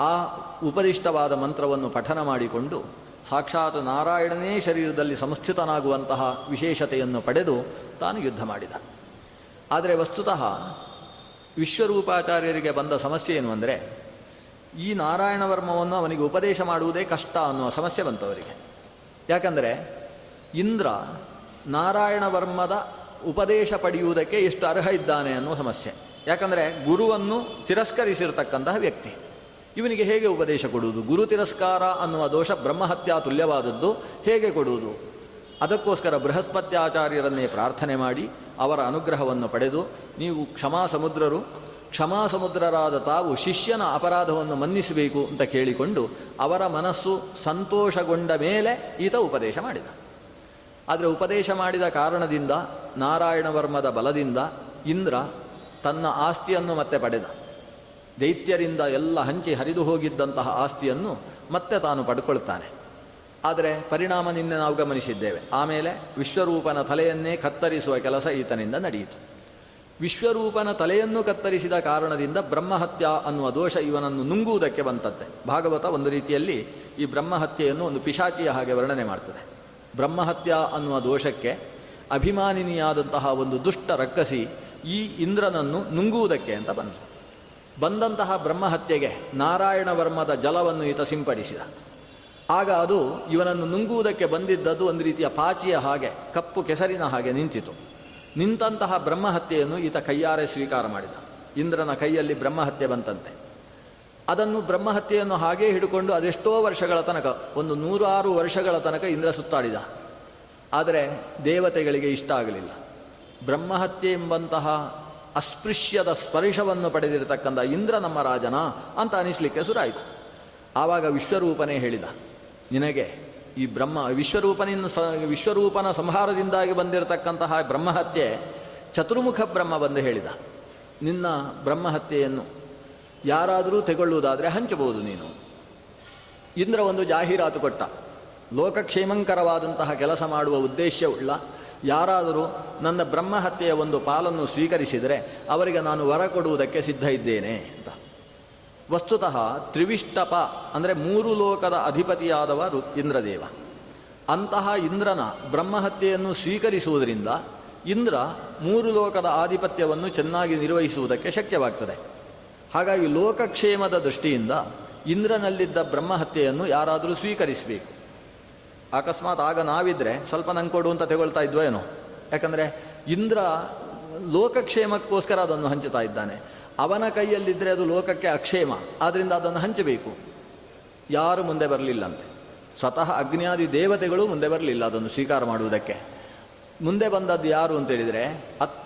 ಆ ಉಪದಿಷ್ಟವಾದ ಮಂತ್ರವನ್ನು ಪಠನ ಮಾಡಿಕೊಂಡು ಸಾಕ್ಷಾತ್ ನಾರಾಯಣನೇ ಶರೀರದಲ್ಲಿ ಸಂಸ್ಥಿತನಾಗುವಂತಹ ವಿಶೇಷತೆಯನ್ನು ಪಡೆದು ತಾನು ಯುದ್ಧ ಮಾಡಿದ. ಆದರೆ ವಸ್ತುತಃ ವಿಶ್ವರೂಪಾಚಾರ್ಯರಿಗೆ ಬಂದ ಸಮಸ್ಯೆ ಏನು ಅಂದರೆ, ಈ ನಾರಾಯಣ ವರ್ಮವನ್ನು ಅವನಿಗೆ ಉಪದೇಶ ಮಾಡುವುದೇ ಕಷ್ಟ ಅನ್ನುವ ಸಮಸ್ಯೆ ಬಂತು ಅವರಿಗೆ. ಯಾಕಂದರೆ, ಇಂದ್ರ ನಾರಾಯಣ ವರ್ಮದ ಉಪದೇಶ ಪಡೆಯುವುದಕ್ಕೆ ಎಷ್ಟು ಅರ್ಹ ಇದ್ದಾನೆ ಅನ್ನುವ ಸಮಸ್ಯೆ. ಯಾಕಂದರೆ, ಗುರುವನ್ನು ತಿರಸ್ಕರಿಸಿರ್ತಕ್ಕಂತಹ ವ್ಯಕ್ತಿ. ಇವನಿಗೆ ಹೇಗೆ ಉಪದೇಶ ಕೊಡುವುದು? ಗುರು ತಿರಸ್ಕಾರ ಅನ್ನುವ ದೋಷ ಬ್ರಹ್ಮಹತ್ಯಾ ತುಲ್ಯವಾದದ್ದು, ಹೇಗೆ ಕೊಡುವುದು? ಅದಕ್ಕೋಸ್ಕರ ಬೃಹಸ್ಪತ್ಯಾಚಾರ್ಯರನ್ನೇ ಪ್ರಾರ್ಥನೆ ಮಾಡಿ, ಅವರ ಅನುಗ್ರಹವನ್ನು ಪಡೆದು, ನೀವು ಕ್ಷಮಾ ಸಮುದ್ರರು, ಕ್ಷಮಾ ಸಮುದ್ರರಾದ ತಾವು ಶಿಷ್ಯನ ಅಪರಾಧವನ್ನು ಮನ್ನಿಸಬೇಕು ಅಂತ ಕೇಳಿಕೊಂಡು, ಅವರ ಮನಸ್ಸು ಸಂತೋಷಗೊಂಡ ಮೇಲೆ ಈತ ಉಪದೇಶ ಮಾಡಿದ. ಆದರೆ ಉಪದೇಶ ಮಾಡಿದ ಕಾರಣದಿಂದ, ನಾರಾಯಣ ವರ್ಮದ ಬಲದಿಂದ ಇಂದ್ರ ತನ್ನ ಆಸ್ತಿಯನ್ನು ಮತ್ತೆ ಪಡೆದ. ದೈತ್ಯರಿಂದ ಎಲ್ಲ ಹಂಚಿ ಹರಿದು ಹೋಗಿದ್ದಂತಹ ಆಸ್ತಿಯನ್ನು ಮತ್ತೆ ತಾನು ಪಡ್ಕೊಳ್ತಾನೆ. ಆದರೆ ಪರಿಣಾಮ ನಿನ್ನೆ ನಾವು ಗಮನಿಸಿದ್ದೇವೆ. ಆಮೇಲೆ ವಿಶ್ವರೂಪನ ತಲೆಯನ್ನೇ ಕತ್ತರಿಸುವ ಕೆಲಸ ಈತನಿಂದ ನಡೆಯಿತು. ವಿಶ್ವರೂಪನ ತಲೆಯನ್ನು ಕತ್ತರಿಸಿದ ಕಾರಣದಿಂದ ಬ್ರಹ್ಮಹತ್ಯ ಅನ್ನುವ ದೋಷ ಇವನನ್ನು ನುಂಗುವುದಕ್ಕೆ ಬಂತದ್ದೆ ಭಾಗವತ ಒಂದು ರೀತಿಯಲ್ಲಿ ಈ ಬ್ರಹ್ಮಹತ್ಯೆಯನ್ನು ಒಂದು ಪಿಶಾಚಿಯ ಹಾಗೆ ವರ್ಣನೆ ಮಾಡ್ತದೆ. ಬ್ರಹ್ಮಹತ್ಯ ಅನ್ನುವ ದೋಷಕ್ಕೆ ಅಭಿಮಾನಿನಿಯಾದಂತಹ ಒಂದು ದುಷ್ಟ ರಕ್ಕಸಿ ಈ ಇಂದ್ರನನ್ನು ನುಂಗುವುದಕ್ಕೆ ಅಂತ ಬಂತು ಬಂದಂತಹ ಬ್ರಹ್ಮಹತ್ಯೆಗೆ ನಾರಾಯಣ ವರ್ಮದ ಜಲವನ್ನು ಈತ ಸಿಂಪಡಿಸಿದ. ಆಗ ಅದು ಇವನನ್ನು ನುಂಗುವುದಕ್ಕೆ ಬಂದಿದ್ದದ್ದು ಒಂದು ರೀತಿಯ ಪಾಚಿಯ ಹಾಗೆ, ಕಪ್ಪು ಕೆಸರಿನ ಹಾಗೆ ನಿಂತಿತು. ನಿಂತಹ ಬ್ರಹ್ಮಹತ್ಯೆಯನ್ನು ಈತ ಕೈಯಾರೆ ಸ್ವೀಕಾರ ಮಾಡಿದ. ಇಂದ್ರನ ಕೈಯಲ್ಲಿ ಬ್ರಹ್ಮಹತ್ಯೆ ಬಂತಂತೆ. ಅದನ್ನು ಬ್ರಹ್ಮಹತ್ಯೆಯನ್ನು ಹಾಗೇ ಹಿಡ್ಕೊಂಡು ಅದೆಷ್ಟೋ ವರ್ಷಗಳ ತನಕ, ಒಂದು ನೂರಾರು ವರ್ಷಗಳ ತನಕ ಇಂದ್ರ ಸುತ್ತಾಡಿದ. ಆದರೆ ದೇವತೆಗಳಿಗೆ ಇಷ್ಟ ಆಗಲಿಲ್ಲ. ಬ್ರಹ್ಮಹತ್ಯೆ ಎಂಬಂತಹ ಅಸ್ಪೃಶ್ಯದ ಸ್ಪರ್ಶವನ್ನು ಪಡೆದಿರತಕ್ಕಂಥ ಇಂದ್ರ ನಮ್ಮ ರಾಜನ ಅಂತ ಅನಿಸ್ಲಿಕ್ಕೆ ಶುರುವಾಯಿತು ಆವಾಗ ವಿಶ್ವರೂಪನೇ ಹೇಳಿದ, ನಿನಗೆ ಈ ಬ್ರಹ್ಮ ವಿಶ್ವರೂಪನಿಂದ ವಿಶ್ವರೂಪನ ಸಂಹಾರದಿಂದಾಗಿ ಬಂದಿರತಕ್ಕಂತಹ ಬ್ರಹ್ಮಹತ್ಯೆ ಚತುರ್ಮುಖ ಬ್ರಹ್ಮ ಬಂದು ಹೇಳಿದ. ನಿನ್ನ ಬ್ರಹ್ಮಹತ್ಯೆಯನ್ನು ಯಾರಾದರೂ ತೆಗೊಳ್ಳುವುದಾದರೆ ಹಂಚಬಹುದು ನೀನು. ಇಂದ್ರ ಒಂದು ಜಾಹೀರಾತು ಕೊಟ್ಟ, ಲೋಕಕ್ಷೇಮಂಕರವಾದಂತಹ ಕೆಲಸ ಮಾಡುವ ಉದ್ದೇಶವುಳ್ಳ ಯಾರಾದರೂ ನನ್ನ ಬ್ರಹ್ಮಹತ್ಯೆಯ ಒಂದು ಪಾಲನ್ನು ಸ್ವೀಕರಿಸಿದರೆ ಅವರಿಗೆ ನಾನು ವರ ಕೊಡುವುದಕ್ಕೆ ಸಿದ್ಧ ಇದ್ದೇನೆ ಅಂತ. ವಸ್ತುತಃ ತ್ರಿವಿಷ್ಟಪ ಅಂದರೆ ಮೂರು ಲೋಕದ ಅಧಿಪತಿಯಾದವ ಇಂದ್ರದೇವ. ಅಂತಹ ಇಂದ್ರನ ಬ್ರಹ್ಮಹತ್ಯೆಯನ್ನು ಸ್ವೀಕರಿಸುವುದರಿಂದ ಇಂದ್ರ ಮೂರು ಲೋಕದ ಆಧಿಪತ್ಯವನ್ನು ಚೆನ್ನಾಗಿ ನಿರ್ವಹಿಸುವುದಕ್ಕೆ ಶಕ್ಯವಾಗ್ತದೆ. ಹಾಗಾಗಿ ಲೋಕಕ್ಷೇಮದ ದೃಷ್ಟಿಯಿಂದ ಇಂದ್ರನಲ್ಲಿದ್ದ ಬ್ರಹ್ಮಹತ್ಯೆಯನ್ನು ಯಾರಾದರೂ ಸ್ವೀಕರಿಸಬೇಕು. ಅಕಸ್ಮಾತ್ ಆಗ ನಾವಿದ್ರೆ ಸ್ವಲ್ಪ ನಂಗೆ ಕೊಡು ಅಂತ ತಗೊಳ್ತಾ ಇದ್ವೋ ಏನೋ. ಯಾಕಂದರೆ ಇಂದ್ರ ಲೋಕಕ್ಷೇಮಕ್ಕೋಸ್ಕರ ಅದನ್ನು ಹಂಚುತ್ತಾ ಇದ್ದಾನೆ. ಅವನ ಕೈಯಲ್ಲಿದ್ದರೆ ಅದು ಲೋಕಕ್ಕೆ ಅಕ್ಷೇಮ. ಆದ್ದರಿಂದ ಅದನ್ನು ಹಂಚಬೇಕು. ಯಾರು ಮುಂದೆ ಬರಲಿಲ್ಲಂತೆ. ಸ್ವತಃ ಅಗ್ನಿಯಾದಿ ದೇವತೆಗಳು ಮುಂದೆ ಬರಲಿಲ್ಲ ಅದನ್ನು ಸ್ವೀಕಾರ ಮಾಡುವುದಕ್ಕೆ. ಮುಂದೆ ಬಂದದ್ದು ಯಾರು ಅಂತೇಳಿದರೆ ಅತ್ಯ